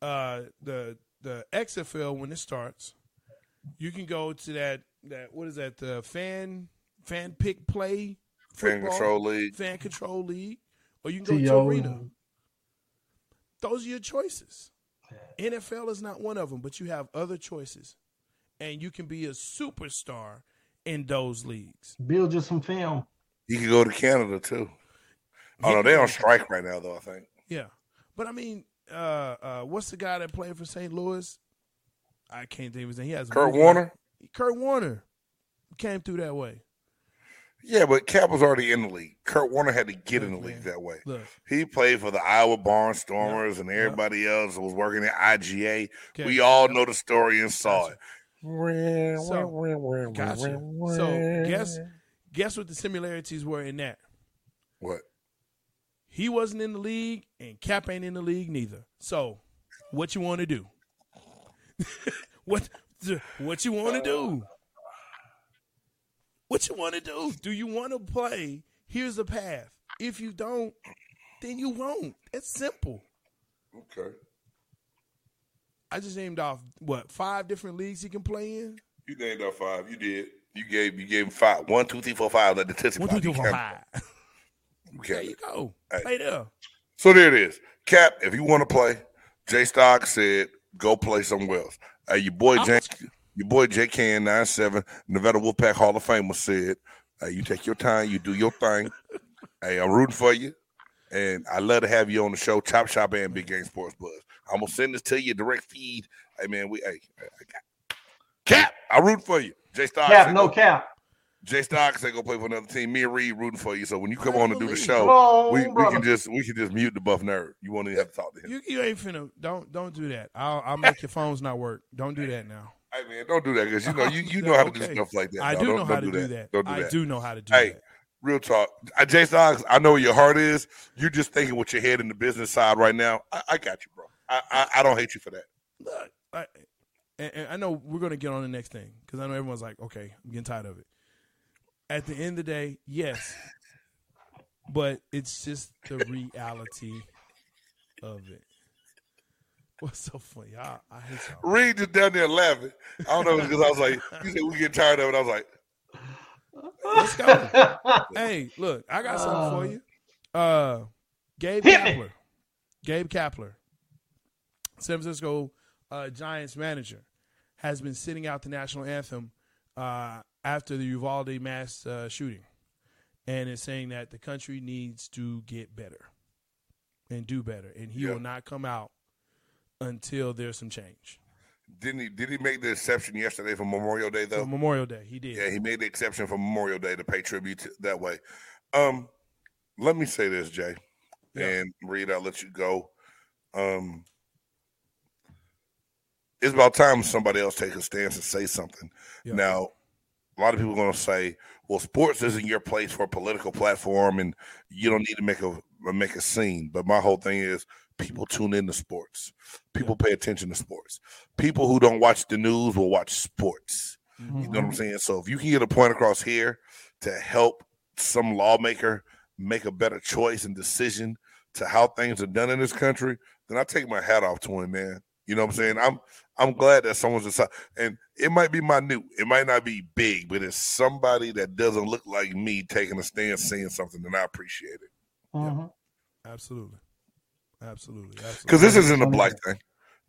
uh, the the XFL when it starts. You can go to that that what is that the fan fan pick play Fan football, control league. fan control league, or you can go to T.O. arena. Those are your choices. NFL is not one of them, but you have other choices, and you can be a superstar in those leagues. Build you some film. You can go to Canada too. Oh no, they on strike right now though, I think. Yeah, but I mean, uh, uh, what's the guy that played for St. Louis? I can't think of his name. He has a Kurt. Warner? Kurt Warner came through that way. Yeah, but Cap was already in the league. Kurt Warner had to get in the Look, league that way. Look, He played for the Iowa Barnstormers and Yep. everybody else was working at IGA. okay. We all know the story and saw Gotcha. it. So, gotcha. So guess guess what the similarities were in that. What? He wasn't in the league, and Cap ain't in the league neither. So, what you want to do? what what you want to do? What you want to do? Do you want to play? Here's the path. If you don't, then you won't. It's simple. Okay. I just named off what five different leagues he can play in. You named off five. You did. You gave you gave him five. One, two, three, four, five. Let the Tootsie One, two, three, four, count- There you go. Hey. Play there. So there it is. Cap, if you want to play, Jay Stock said go play somewhere else. Uh, your boy was- your boy JKN 97, Nevada Wolfpack Hall of Famer said, uh, you take your time, you do your thing. hey, I'm rooting for you. And I love to have you on the show, Chop Shop and Big Game Sports Buzz. I'm gonna send this to you direct feed. Hey man, we hey, I got Cap, I root for you. Jay Stock Cap, no go- cap. Jay Stock said go play for another team. Me and Reed rooting for you. So when you come on to do the show, on, we, we can just we can just mute the buff nerd. You won't even have to talk to him. You, you ain't finna. Don't don't do that. I'll I'll make your phones not work. Don't do that now. Hey man, don't do that because you know you, you know how to do stuff like that. I No, do don't- know how to do that. Don't do I that. do know how to do that. Hey, that. Real talk, uh, Jay Stocks. I know where your heart is. You're just thinking with your head in the business side right now. I, I got you, bro. I, I I don't hate you for that. Look, I, and, and I know we're going to get on the next thing because I know everyone's like, okay, I'm getting tired of it. At the end of the day, yes, but it's just the reality of it. What's so funny? I, I hate y'all. Reed just down there laughing. I don't know because I was like, you said we get tired of it. I was like, Let's go. hey, look, I got something for you. Uh, Gabe Kapler. Gabe Kapler, San Francisco uh, Giants manager, has been sitting out the national anthem uh, after the Uvalde mass uh, shooting, and is saying that the country needs to get better and do better, and he Yeah. will not come out until there's some change. didn't he? Did he make the exception yesterday for Memorial Day though? For Memorial Day, he did. Yeah, he made the exception for Memorial Day to pay tribute to, that way. Um, let me say this, Jay, Yeah. and Reed, I'll let you go. Um, it's about time somebody else take a stance and say something. Yeah. Now, a lot of people are going to say, "Well, sports isn't your place for a political platform, and you don't need to make a make a scene." But my whole thing is, people tune into sports. People pay attention to sports. People who don't watch the news will watch sports. You know what mm-hmm. I'm saying? So if you can get a point across here to help some lawmaker make a better choice and decision to how things are done in this country, then I take my hat off to him, man. You know what I'm saying? I'm I'm glad that someone's decided, and it might be minute, it might not be big, but it's somebody that doesn't look like me taking a stand, saying something, and I appreciate it Mhm. Absolutely, absolutely, absolutely. because this isn't a black thing.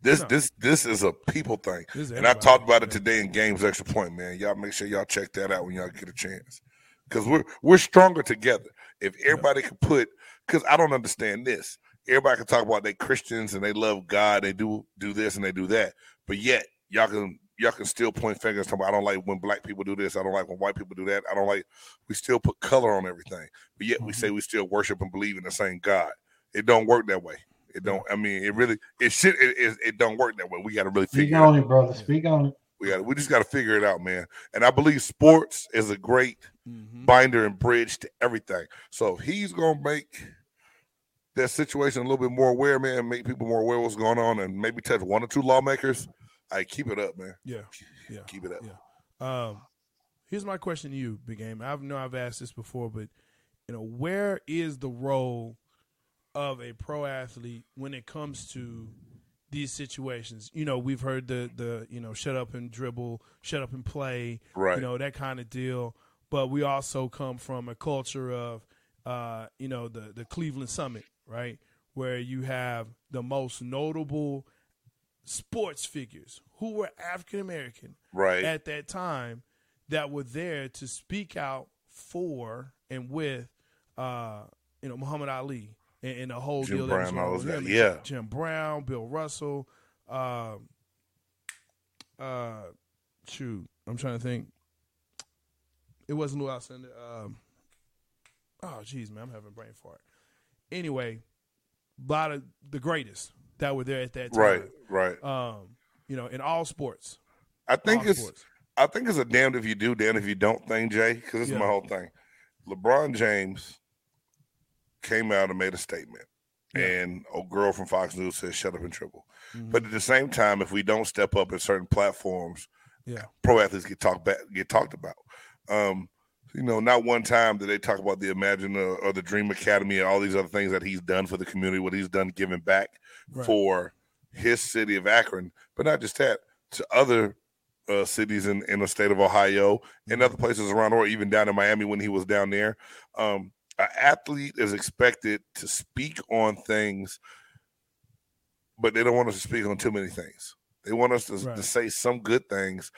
This No. this this is a people thing. And I talked about it today in Games Extra Point, man. Y'all make sure y'all check that out when y'all get a chance. Because we're we're stronger together. If everybody could put because I don't understand this. Everybody can talk about they Christians and they love God, they do do this and they do that. But yet y'all can y'all can still point fingers talking about I don't like when black people do this, I don't like when white people do that. I don't like we still put color on everything. But yet we say we still worship and believe in the same God. It don't work that way. It don't I mean it really it should it it, it don't work that way. We gotta really Speak figure it out. on it, brother. Speak on it. We got we just got to figure it out, man. And I believe sports is a great Mhm. binder and bridge to everything. So he's gonna make that situation a little bit more aware, man, make people more aware of what's going on, and maybe touch one or two lawmakers, I keep it up, man. Yeah, yeah. Keep it up. Yeah. Um, here's my question to you, Big Game. I know I've asked this before, but you know, where is the role of a pro athlete when it comes to these situations? You know, we've heard the the you know, shut up and dribble, shut up and play, Right. you know, that kind of deal. But we also come from a culture of uh, you know, the the Cleveland Summit, right? Where you have the most notable sports figures who were African American Right. at that time that were there to speak out for and with uh you know Muhammad Ali and, and the whole Jim deal Brown, that was going on those with guys, him. yeah. Jim Brown, Bill Russell, um uh shoot, I'm trying to think. It wasn't Lou Alcindor. Um, oh, jeez, man, I'm having a brain fart. Anyway, a lot of the greatest that were there at that time. right. Right. Um, you know, in all sports. I think it's sports. I think it's a damned if you do, damned if you don't thing, Jay. Because this Yeah. is my whole thing. LeBron James came out and made a statement, Yeah. and a girl from Fox News says, "Shut up and triple." Mhm. But at the same time, if we don't step up in certain platforms, Yeah. pro athletes get talked back, get talked about. Um, you know, not one time did they talk about the Imagine or the Dream Academy and all these other things that he's done for the community, what he's done giving back Right. for his city of Akron, but not just that, to other uh, cities in, in the state of Ohio and other places around or even down in Miami when he was down there. Um, an athlete is expected to speak on things, but they don't want us to speak on too many things. They want us to, Right. to say some good things.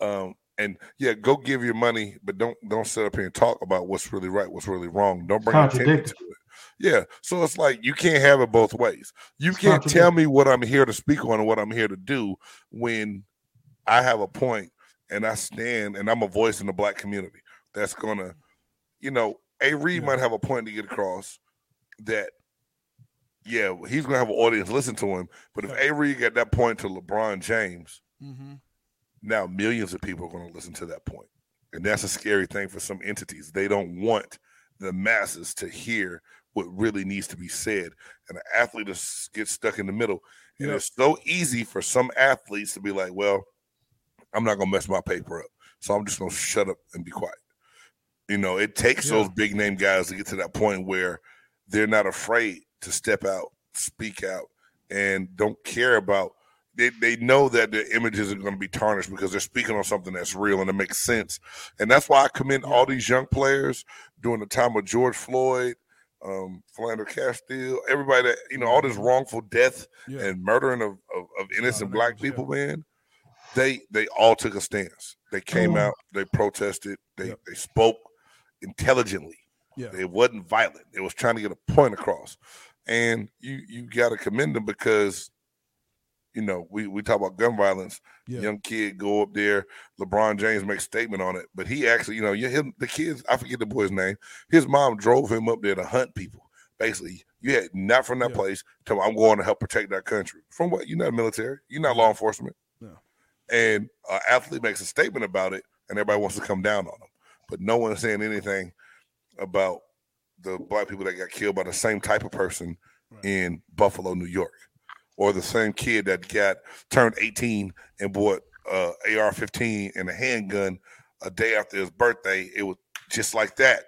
Um, and yeah, go give your money, but don't don't sit up here and talk about what's really right, what's really wrong. Don't bring attention to it. Yeah, so it's like you can't have it both ways. You can't tell me what I'm here to speak on and what I'm here to do when I have a point and I stand and I'm a voice in the black community that's gonna, you know, A Reed Yeah. might have a point to get across that yeah, he's gonna have an audience listen to him. But if A Reed got that point to LeBron James, Mm-hmm. Now millions of people are going to listen to that point and that's a scary thing for some entities they don't want the masses to hear what really needs to be said and an athlete is, gets stuck in the middle and Yep. it's so easy for some athletes to be like well I'm not gonna mess my paper up. So I'm just gonna shut up and be quiet. You know, it takes Yeah. those big name guys to get to that point where they're not afraid to step out, speak out, and don't care about. They, they know that their images are going to be tarnished because they're speaking on something that's real and it makes sense. And that's why I commend all these young players during the time of George Floyd, um, Philando Castile, everybody that, you know, all this wrongful death Yeah. and murdering of, of, of innocent black names, yeah. people, man. They they all took a stance. They came out, they protested, they, they spoke intelligently. Yeah. It wasn't violent. It was trying to get a point across. And you you got to commend them because, you know, we, we talk about gun violence. Yeah. Young kid go up there. LeBron James makes statement on it, but he actually, you know, him, the kids. I forget the boy's name. His mom drove him up there to hunt people. Basically, you had not from that Yeah. place. Tell I'm going to help protect that country. From what? You're not military. You're not law enforcement. No. And an athlete makes a statement about it, and everybody wants to come down on him, but no one's saying anything about the black people that got killed by the same type of person Right. in Buffalo, New York, or the same kid that got turned 18 and bought uh, AR-15 and a handgun a day after his birthday. It was just like that,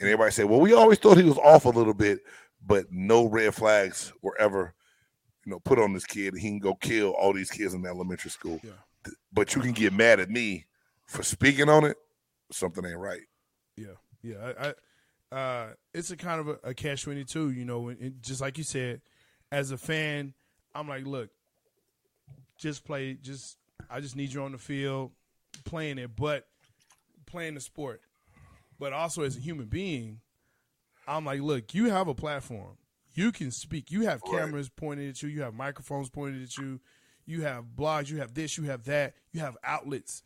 and everybody said, "Well, we always thought he was off a little bit, but no red flags were ever." You know, put on this kid, he can go kill all these kids in the elementary school. Yeah. But you can get mad at me for speaking on it. Something ain't right. Yeah, yeah. I, I uh, it's a kind of a, a catch twenty two. You know, and, and just like you said, as a fan, I'm like, look, just play. Just I just need you on the field playing it, but playing the sport. But also as a human being, I'm like, look, you have a platform. You can speak. You have cameras pointed at you. You have microphones pointed at you. You have blogs. You have this. You have that. You have outlets.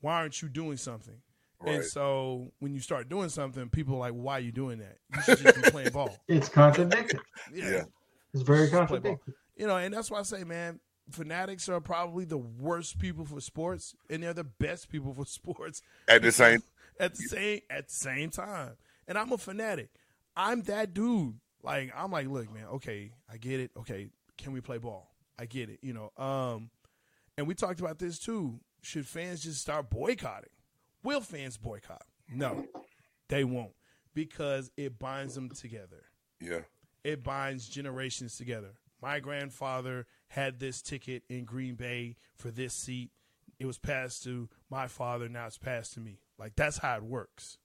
Why aren't you doing something? And so when you start doing something, people are like, "Why are you doing that? You should just be playing ball." It's contradictory. Yeah. It's very Just contradictory. You know, and that's why I say, man, fanatics are probably the worst people for sports, and they're the best people for sports At the same, at the same at the same time. And I'm a fanatic. I'm that dude. Like I'm like, look, man, okay, I get it. Okay, can we play ball? I get it. You know, um, and we talked about this too. Should fans just start boycotting? Will fans boycott? No, they won't because it binds them together yeah, it binds generations together. My grandfather had this ticket in Green Bay for this seat. It was passed to my father. Now it's passed to me. Like that's how it works.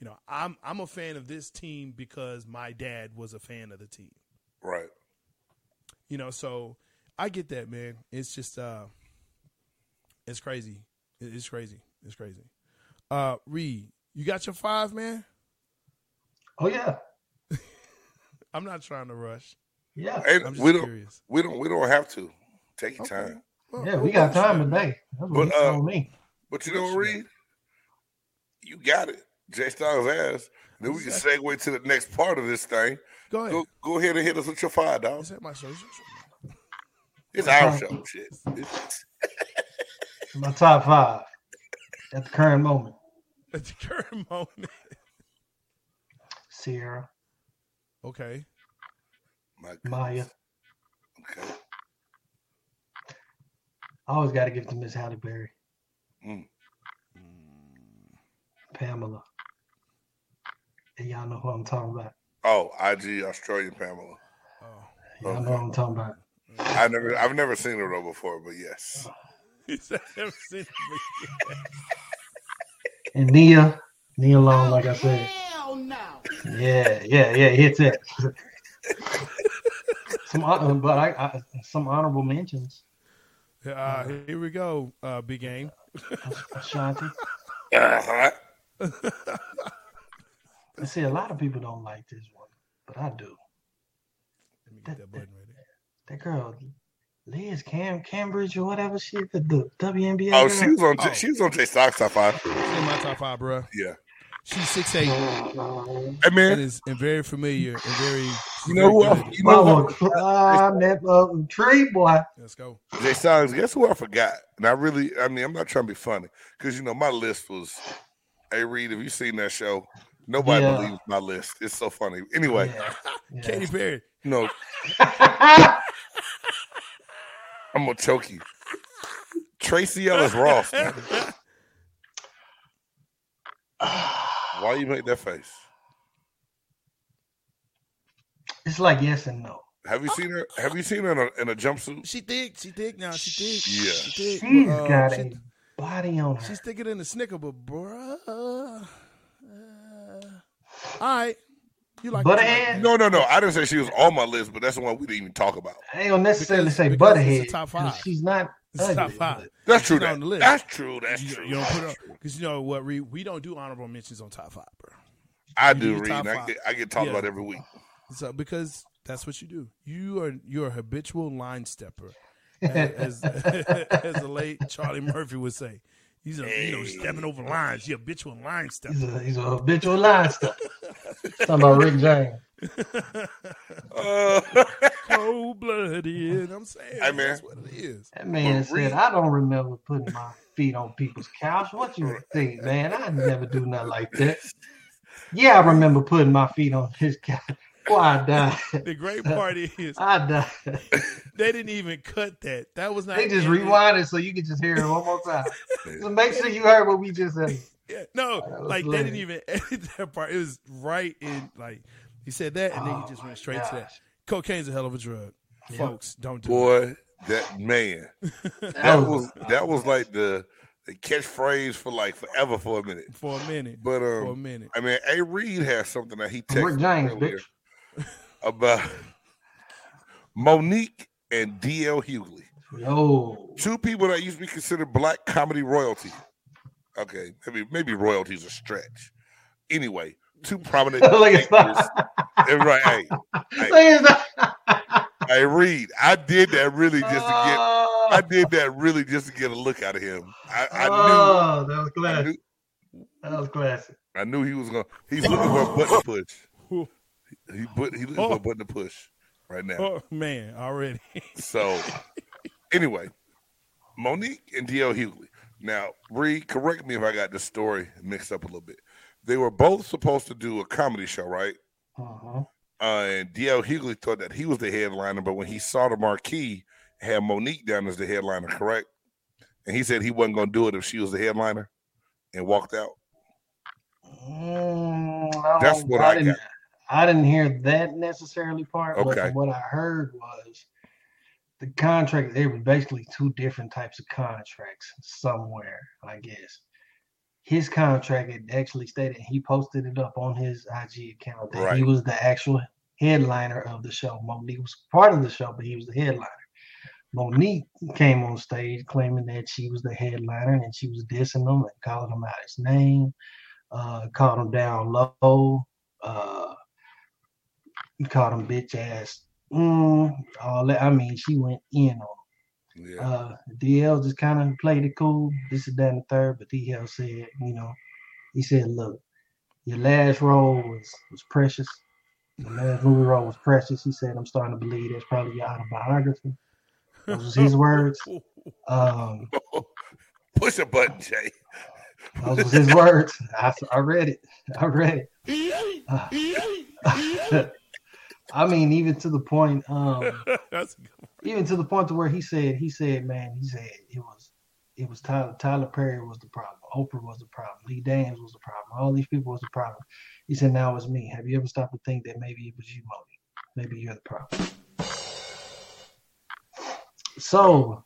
You know, I'm I'm a fan of this team because my dad was a fan of the team. right. You know, so I get that, man. It's just uh it's crazy. It's crazy. It's crazy. Uh Reed, you got your five, man? Oh yeah, I'm not trying to rush. Yeah, And I'm just we don't, curious. we don't, we don't have to take your Okay. time. Well, yeah. We got time today. That's what But, uh, me. But you know what, Reed? You got it. Jay Styles ass. Then we can segue to the next part of this thing. Go ahead. Go, go ahead and hit us with your five, dog. Is that my show? It's our show, shit. My top five at the current moment: At the current moment. Sierra, Okay. My Maya. okay. I always got to give it to Miss Halle Berry, Mm. Pamela. And y'all know who I'm talking about. Oh, IG Australian Pamela. Oh. Y'all know Okay. what I'm talking about. I never, I've never seen her though before, but yes. He said, "I've never seen it before." And Nia, Nia Long, like I said. Hell no. Yeah, yeah, yeah. Hits it. Some, hon- but I, I some honorable mentions. Uh, here we go. Uh, big game. Ashanti. Uh-huh. I see a lot of people don't like this one, but I do. Let me get that button right there. That girl, Liz Cam Cambage or whatever she the, the WNBA. Oh, girl. she was on, Oh. she was on Jay Stocks top five. She's in my top five, bro. Yeah. She's six eight Hey and is and very familiar and very. you know who? very I, good. you know Mama, who? ah, that uh, tree boy. Let's go. Jay Stocks. Guess who I forgot? And I really, I mean, I'm not trying to be funny because you know my list was. Hey Reed, have you seen that show? Nobody Yeah. believes my list. It's so funny. Anyway, Yeah, yeah. Katy Perry. No, I'm gonna choke you. Tracee Ellis Ross. man. Why you make that face? It's like yes and no. Have you seen her? Have you seen her in a, in a jumpsuit? She thick. She thick now. She thick. Yeah. She thick. She's but, uh, got she- a body on her. She's thicker than the snicker, but bruh. Uh, all right. You like Butterhead? No, no, no. I didn't say she was on my list, but that's the one we didn't even talk about. I ain't gonna necessarily Because- say because butterhead. the top 'cause five. She's not It's top five. That's true. She's That, on the list. that's true. That's You, true. you don't put That's her true. because you know what? We we don't do honorable mentions on top five, bro. I you do do read. top I five. get, I get talked Yeah. about every week. So because that's what you do. You are you're a habitual line stepper, as as the late Charlie Murphy would say. He's a you know stepping over lines. You're a habitual line He's stepper. a, he's a habitual line stepper. Talking about Rick James. Uh, Cold blooded. I'm saying Hey, man. that's what it is. That man But Reed- said, I don't remember putting my feet on people's couch. What you think, man? I never do nothing like that. Yeah, I remember putting my feet on his couch. Boy, I died. The great part is I died. they didn't even cut that. That was not. They just in it. rewind it so you can just hear it one more time. So make sure you heard what we just said. Yeah, no, That was like they didn't even edit that part. It was right in like he said that, and then Oh he just went straight to that. Cocaine's a hell of a drug, Yep. folks. Don't do it. boy, that man. That was that was like the the catchphrase for like forever for a minute. for a minute. But for a um, minute. I mean, A. Reed has something that he Rick texted James, earlier bitch. about Mo'Nique and D.L. Hughley, Yo. two people that used to be considered black comedy royalty. Okay, maybe maybe royalty's a stretch. Anyway, two prominent Look at actors. Eh, right, hey, Look at that. hey, Reed, I did that really just to get. Oh, I did that really just to get a look out of him. I, I oh, that was knew. Classic. knew. That was classic. I knew he was gonna. He's looking for a button to push. He put. He looking for a button to push right now. Oh man, already. So, anyway, Mo'Nique and D.L. Hughley. Now, Reed, correct me if I got the story mixed up a little bit. They were both supposed to do a comedy show, right? Uh-huh. Uh, and D.L. Hughley thought that he was the headliner, but when he saw the marquee, had Mo'Nique down as the headliner, correct? And he said he wasn't going to do it if she was the headliner, and walked out. Mm, I That's what I didn't, got. I didn't hear that necessarily part. Okay. what I heard was the contract. There were basically two different types of contracts somewhere. I guess his contract had actually stated he posted it up on his IG account that he was the actual headliner of the show. Mo'Nique was part of the show, but he was the headliner. Mo'Nique came on stage claiming that she was the headliner and she was dissing him and calling him out his name, uh, called him down low, uh, called him bitch ass. Mm, all that. I mean, she went in on him. Yeah. Uh, DL just kind of played it cool. This is that and the third, but DL said, you know, he said, look, your last role was was precious. The last movie role was precious. He said, I'm starting to believe that's probably your autobiography. Those was his words. Um, Push a button, Jay. those was his words. I, I read it. I read it. Uh, I mean, even to the point, um, That's even to the point to where he said, he said, man, he said it was, it was Tyler, Tyler Perry was the problem, Oprah was the problem, Lee Daniels was the problem, all these people was the problem. He said, now it's me. Have you ever stopped to think that maybe it was you, Moni? Maybe you're the problem. So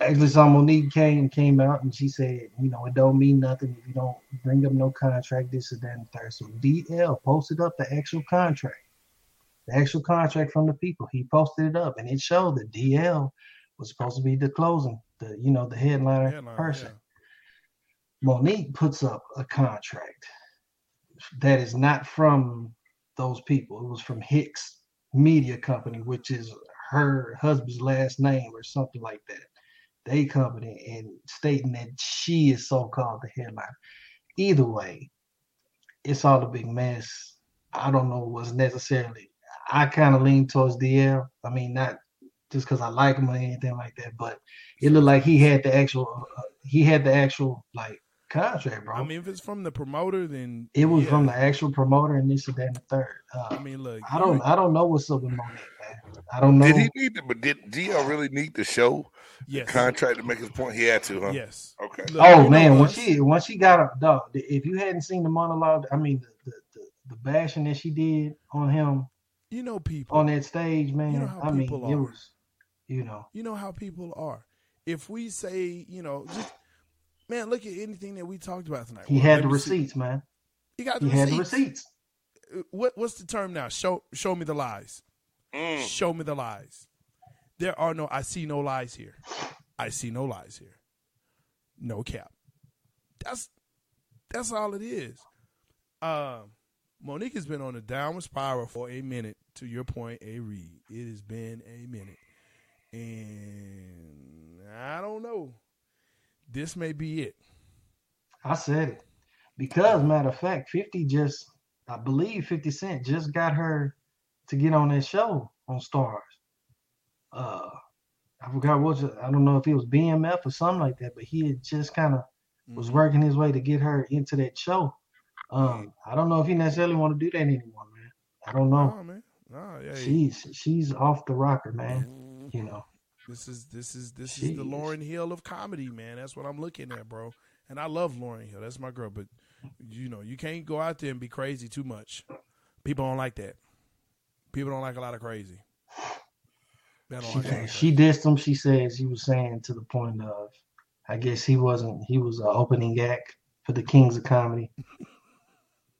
actually, so Mo'Nique came came out and she said, you know, it don't mean nothing if you don't bring up no contract, this and that and third. So DL posted up the actual contract the actual contract from the people. He posted it up, and it showed that DL was supposed to be the closing, the you know the headliner, Headliner, person. yeah. Mo'Nique puts up a contract that is not from those people. It was from Hicks Media Company, which is her husband's last name or something like that. They company and stating that she is so-called the headliner. Either way, it's all a big mess. I don't know what's necessarily. I kind of lean towards DL. I mean, not just because I like him or anything like that, but it looked like he had the actual. Uh, he had the actual like contract, bro. I mean, if it's from the promoter, then it was yeah. from the actual promoter and this and that and the third. Uh, I mean, look, I don't I don't know what's up with Monet, man. I don't know. Did he need to? But did DL really need to show Yes. the contract to make his point? He had to, huh? Yes. Okay. Look, Oh man, know when she when she got up, dog. If you hadn't seen the monologue, I mean the the, the, the bashing that she did on him you know people. on that stage, man. know how I mean, people it was, you know, you know how people are. If we say, you know, just man, look at anything that we talked about tonight. he Well, had the me see. receipts, man. He got the He had receipts. the receipts. Uh, What what's the term now? Show show me the lies. Mm. Show me the lies. There are no. I see no lies here. I see no lies here. No cap. That's that's all it is. Um, Mo'Nique has been on a downward spiral for a minute. To your point, a read. It has been a minute, and I don't know. This may be it. I said it because, matter of fact, Fifty just, I believe, Fifty Cent just got her to get on that show on Starz. Uh, I forgot what I don't know if it was BMF or something like that, but he had just kind of was Mhm. working his way to get her into that show. Um, I don't know if he necessarily want to do that anymore, man. I don't know. Nah, man. Nah, yeah. She's she's off the rocker, man. You know. This is this is this is the Lauryn Hill of comedy, man. That's what I'm looking at, bro. And I love Lauryn Hill. That's my girl. But you know, you can't go out there and be crazy too much. People don't like that. People don't like a lot of crazy. She, like a lot she dissed him. She said she was saying to the point of, I guess he wasn't. He was an opening act for the Kings of Comedy.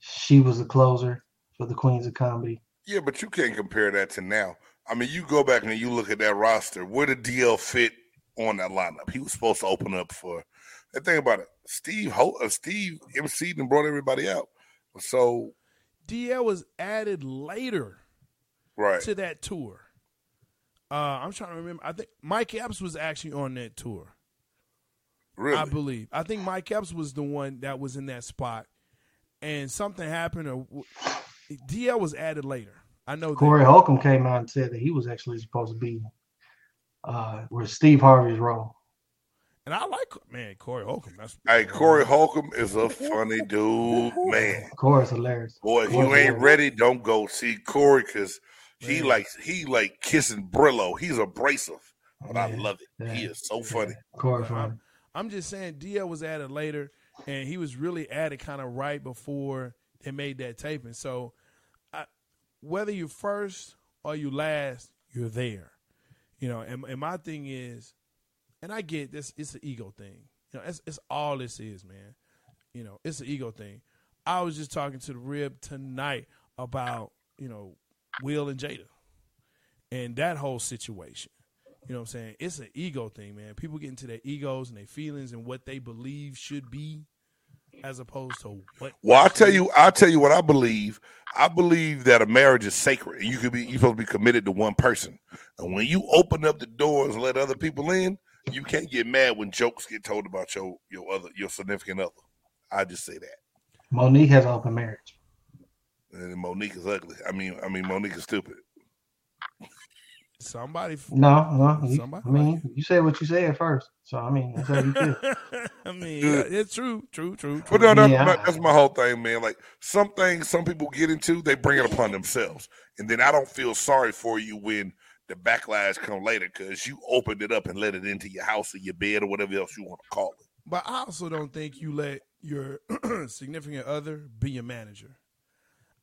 she was a closer for the Queens of Comedy. Yeah, but you can't compare that to now. I mean, you go back and you look at that roster. Where did DL fit on that lineup? He was supposed to open up for. And think about it. Steve Ho- uh, Steve MC'd and brought everybody out. So DL was added later right, to that tour. Uh, I'm trying to remember. I think Mike Epps was actually on that tour. really. I believe. I think Mike Epps was the one that was in that spot, and something happened. Or DL was added later. I know. Corey that. Holcomb came out and said that he was actually supposed to be uh, with Steve Harvey's role. and I like man Corey Holcomb. That's hey, Corey Holcomb is a funny dude, man. Corey's hilarious. Boy, if you ain't hilarious. ready, don't go see Corey because he Man. like he like kissing Brillo. He's abrasive, but I love it. He is so funny. Corey But funny. I'm, I'm just saying DL was added later, and he was really added kind of right before they made that taping. So, I, whether you first or you last, you're there. You know, and, and my thing is, and I get this, it's an ego thing. You know, it's, it's all this is, man. You know, it's an ego thing. I was just talking to the rib tonight about, you know, Will and Jada and that whole situation. You know what I'm saying? It's an ego thing, man. People get into their egos and their feelings and what they believe should be as opposed to what Well, I'll tell you, I'll tell you what I believe. I believe that a marriage is sacred. You could be you're supposed to be committed to one person. And when you open up the doors and let other people in, you can't get mad when jokes get told about your your other your significant other. I just say that. Mo'Nique has open marriage. And Mo'Nique is ugly. I mean, I mean Mo'Nique is stupid. Somebody No, no. You, Somebody I mean, you said what you said first. So I mean, that's how you feel. I mean, yeah, it's true, true, true, true. But no, no, Yeah. no, that's my whole thing, man. Like some things some people get into, they bring it upon themselves. And then I don't feel sorry for you when the backlash come later because you opened it up and let it into your house or your bed or whatever else you want to call it. But I also don't think you let your significant other be your manager.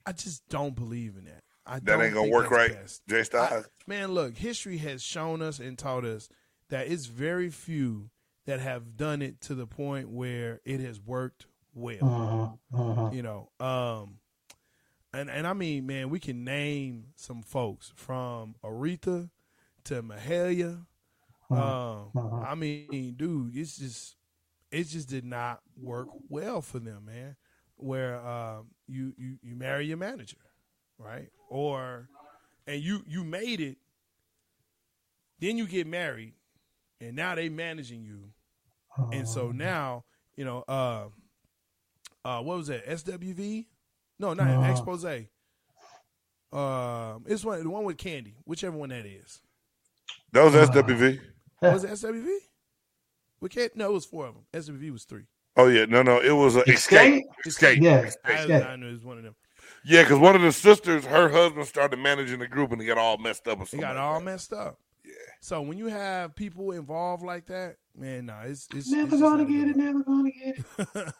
I just don't believe in that. I That don't ain't gonna think work right, best. Jay I- Styles. man, look, history has shown us and taught us that it's very few that have done it to the point where it has worked well. Uh-huh, uh-huh. You know, um, and and I mean, man, we can name some folks from Aretha to Mahalia. Um, uh-huh. I mean, dude, it's just it just did not work well for them, man. Where um, you you you marry your manager, right? Or and you you made it, then you get married, and now they managing you, and so now you know, uh, uh, what was that? SWV? No, not Uh-huh. Exposé. Um, it's one the one with Kandi, whichever one that is. That was Uh, SWV. Was it SWV? We can't. No, it was four of them. SWV was three. Oh yeah, no, no, it was a Xscape. Xscape. Yeah. I, Xscape. I knew it was one of them. Yeah, because one of the sisters, her husband started managing the group, and he got all messed up. Or It something got like all that. messed up. Yeah. So when you have people involved like that, man, nah, it's it's Never it's gonna not a get it. Never gonna get it.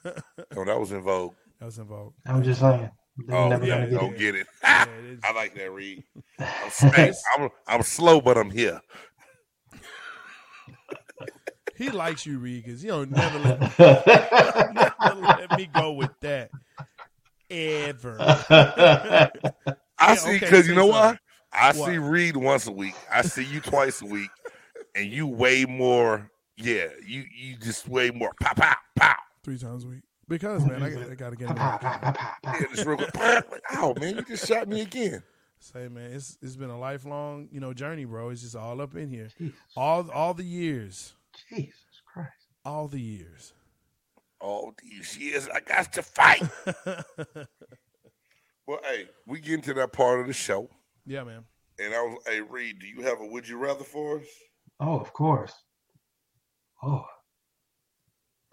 look. Oh, no, that was En Vogue. that was involved. I'm just saying. They're Oh never yeah, gonna get don't it. get it. Yeah, it is. I like that read. I'm, I'm, I'm slow, but I'm here. He likes you, Reed, because he don't never let, never let me go with that ever. I see because say you know why? I What? see Reed once a week. I see you twice a week, and you way more. Yeah, you you just way more. Pop, pop, pop. Three times a week. Because man, I, got- I gotta get in Pa, there. pa, pa, pa, pa. Yeah, just real quick. Like, oh man, you just shot me again. Say man, it's it's been a lifelong, you know, journey, bro. It's just all up in here. Jesus, All all the years. Jesus Christ. All the years. All these years, I got to fight. Well, hey, we get into that part of the show, yeah, man. and I was, hey Reed, do you have a would you rather for us? Oh, of course. Oh,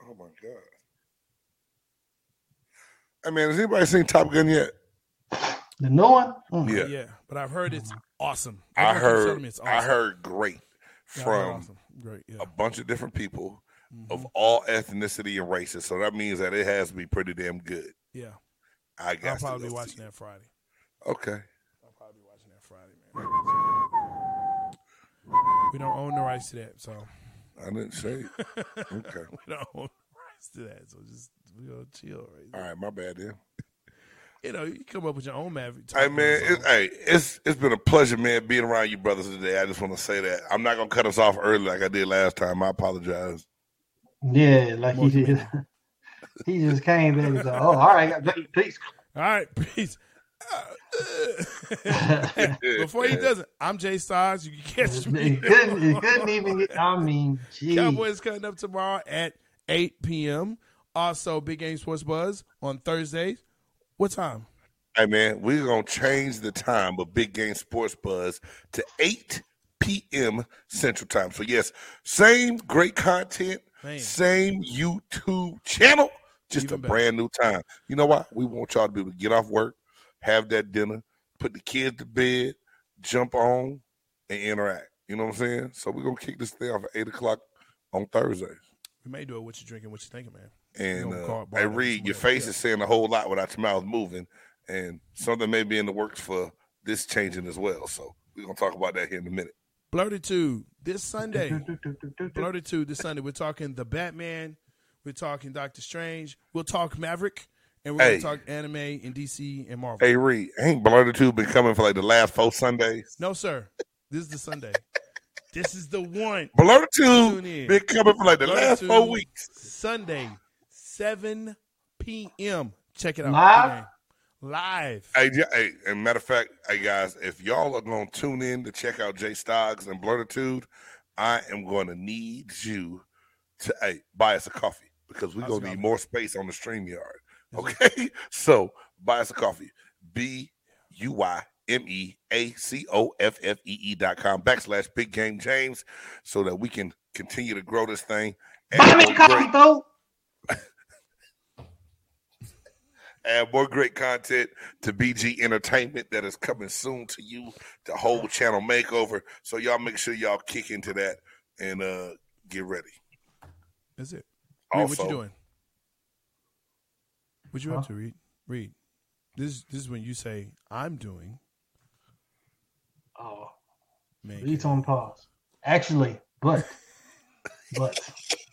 Oh my god. Hey man, has anybody seen Top Gun yet? the new one. Mm. Yeah. Yeah. But I've heard it's awesome. I Everyone keeps heard me it's I heard great Yeah, from awesome. Great, yeah. a bunch of different people of Mhm. all ethnicity and races. So that means that it has to be pretty damn good. Yeah. I I'll probably be watching that Friday. Okay. I'll probably be watching that Friday, man. We don't own the rights to that, so I didn't say. it. Okay. we don't own the rights to that. So just we gonna chill right All right, my bad then. You know, you come up with your own maverick. Hey man, it, hey, it's it's been a pleasure, man, being around you brothers today. I just want to say that I'm not gonna cut us off early like I did last time. I apologize. Yeah, like he More did. he just came back and said, "Oh, all right, peace." All right, peace. Before he does it, I'm Jay Styles. You can catch He me. couldn't, he couldn't even get. I mean, geez. Cowboys cutting up tomorrow at 8 p.m. Also, Big Game Sports Buzz on Thursdays. What time? Hey man, we're gonna change the time of Big Game Sports Buzz to 8 p.m. Central Time. So yes, same great content, Man. same YouTube channel, just Even a better. brand new time. You know what? We want y'all to be able to get off work, have that dinner, put the kids to bed, jump on, and interact. You know what I'm saying? So we're gonna kick this thing off at eight o'clock on Thursdays. We may do it. What you drinking? What you thinking, man? And uh, call it bar hey, numbers, Reed, your face Yeah. is saying a whole lot without your mouth moving, and something may be in the works for this changing as well. So we're gonna talk about that here in a minute. Blurtitude this Sunday. Blurtitude this Sunday. We're talking the Batman. We're talking Doctor Strange. We'll talk Maverick, and we're Hey. gonna talk anime and DC and Marvel. Hey, Reed, ain't Blurtitude been coming for like the last four Sundays? No, sir. This is the Sunday. this is the one. Tune Blurtitude in. been coming for like the last four weeks. Sunday, 7 p.m. Check it out. Live? Big game. Live. Hey, yeah, hey, and matter of fact, hey guys, if y'all are gonna tune in to check out Jay Stoggs and Blurtitude, I am going to need you to hey buy us a coffee because we're gonna need more space on the StreamYard. Okay, so buy us a coffee. B U Y M E A C O F F E E dot com backslash Big Game James, so that we can continue to grow this thing. Buy me a coffee, great- though. add more great content to BG Entertainment that is coming soon to you. The whole channel makeover. So y'all make sure y'all kick into that and uh get ready. That's it. Reed, Also, what you doing? What you up to, Reed? Reed. This this is when you say I'm doing. Oh, Man, Reed's on pause. Actually, but, but,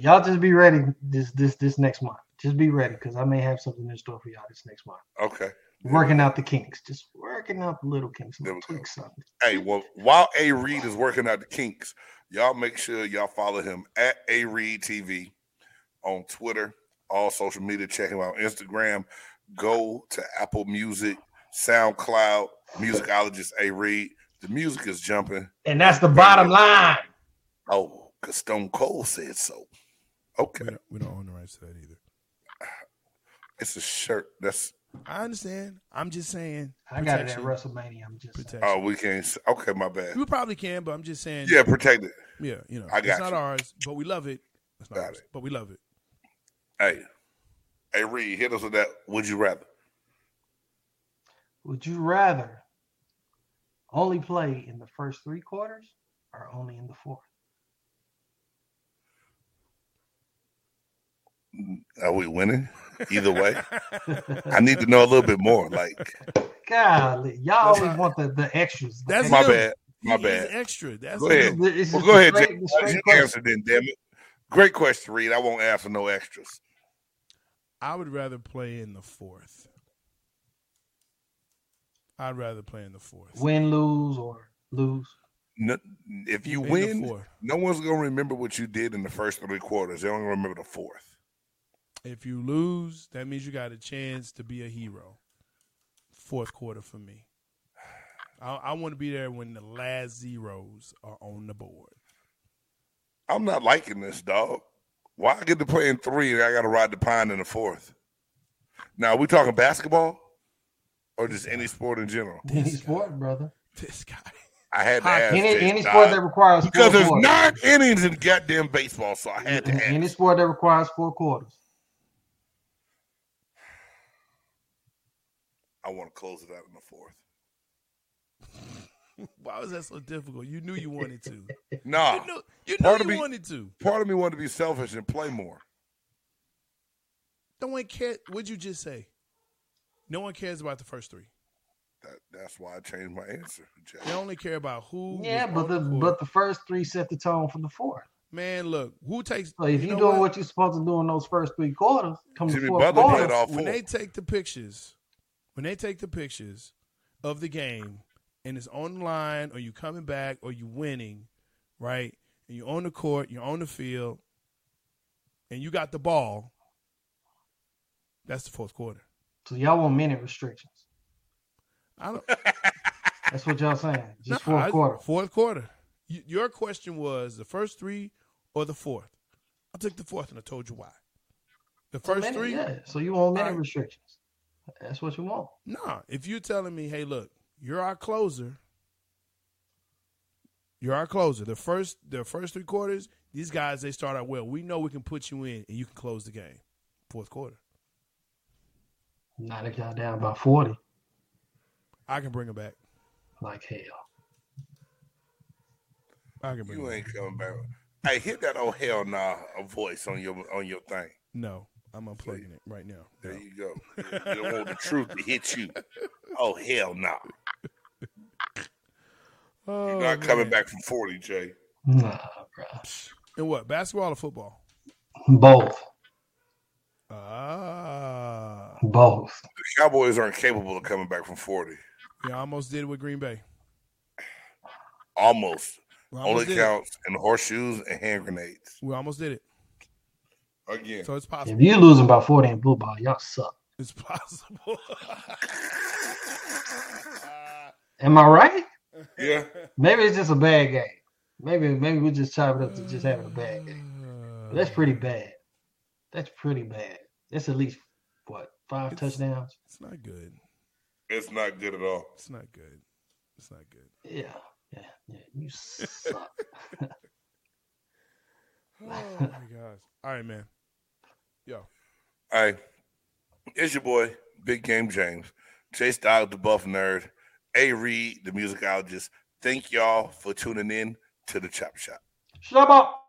y'all just be ready this this this next month. Just be ready because I may have something in store for y'all this next month. Okay. Working out the kinks, just working out the little kinks, There little go. tweaks. Hey, well, while A Reed is working out the kinks, y'all make sure y'all follow him at A Reed TV on Twitter, all social media. Check him out on Instagram. Go to Apple Music, SoundCloud, musicologist A Reed. The music is jumping. And that's the bottom line. Oh, because Stone Cold said so. Okay. we don't, we don't own the rights to that either. It's a shirt. That's I understand. I'm just saying. I got it at. WrestleMania. I'm just saying. Protection. Oh, we can't. Okay, my bad. We probably can, but I'm just saying. Yeah, protect it. yeah. You know, I it's got not you. ours, but we love it. It's not Got ours, it. but we love it. Hey, hey, Reed, hit us with that. Would you rather? Would you rather only play in the first three quarters or only in the fourth? Are we winning? Either way, I need to know a little bit more. Like, Golly, y'all That's always how- want the, the extras. That's my him. bad, my He bad. extra. That's Go ahead. It's Well, go ahead, straight- straight You question. answered then, damn it. Great question, Reed. I won't ask for no extras. I would rather play in the fourth. I'd rather play in the fourth. Win, lose, or lose. No, if you In win, no one's gonna remember what you did in the first three quarters. They only remember the fourth. If you lose, that means you got a chance to be a hero. Fourth quarter for me. I, I want to be there when the last zeros are on the board. I'm not liking this, dog. Why I get to play in three and I got to ride the pine in the fourth? Now, are we talking basketball or just any sport in general? Any This sport, brother. This guy. I had to ask. Any any Dodd, sport that requires because four there's quarters. nine innings in goddamn baseball, so I had to ask. Any sport that requires four quarters. I want to close it out in the fourth. Why was that so difficult? You knew you wanted to. Nah, You knew you, knew you me- wanted to. part of me wanted to be selfish and play more. No one cares. What'd you just say? No one cares about the first three. That, that's why I changed my answer, Jay. They only care about who. Yeah, but the on court. but the first three set the tone for the fourth. man, look, who takes? So if you you're know doing what? you're supposed to do in those first three quarters, come Jimmy the fourth Butler quarter. played all when four. they take the pictures, when they take the pictures of the game and it's online or you coming back or you winning, right? And you're on the court, you're on the field, and you got the ball. That's the fourth quarter. So y'all want minute restrictions. I don't. That's what y'all saying. Just No, fourth I- quarter. Fourth quarter. Y- Your question was the first three or the fourth. I took the fourth and I told you why. The first Minute, three, yeah. So you want minute Alright. restrictions. That's what you want. Nah, if you're telling me, hey, look, you're our closer. You're our closer. The first the first three quarters, these guys they start out well. We know we can put you in and you can close the game. Fourth quarter. Not if y'all down by forty. I can bring them back. Like hell. I can bring You them ain't back. coming back. Hey, hit that old hell nah a voice on your on your thing. No, I'm unplugging it right now. There No. you go. You don't want the truth to hit you. Oh hell no! Oh, You're not coming back from forty, Jay. Nah, bro. And what? Basketball or football? Both. Ah. Both. The Cowboys aren't capable of coming back from forty. Yeah, I almost did with Green Bay. Almost. We Only almost did it. counts in horseshoes and hand grenades. We almost did it. Again. So it's possible. If you're losing by forty in blue ball, y'all suck. It's possible. Am I right? Yeah. Maybe it's just a bad game. Maybe maybe we just chop it up to just having a bad game. But that's pretty uh. bad. That's pretty bad. That's at least what five It's- touchdowns. It's not good. It's not good at all. It's not good. It's not good. Yeah, yeah, yeah. You suck. Oh my gosh. All right, man. Yo. Hey, it's your boy, Big Game James, Jay Styles, the Buff Nerd, A Reed, the musicologist. Thank y'all for tuning in to the Chop Shop. Shut up.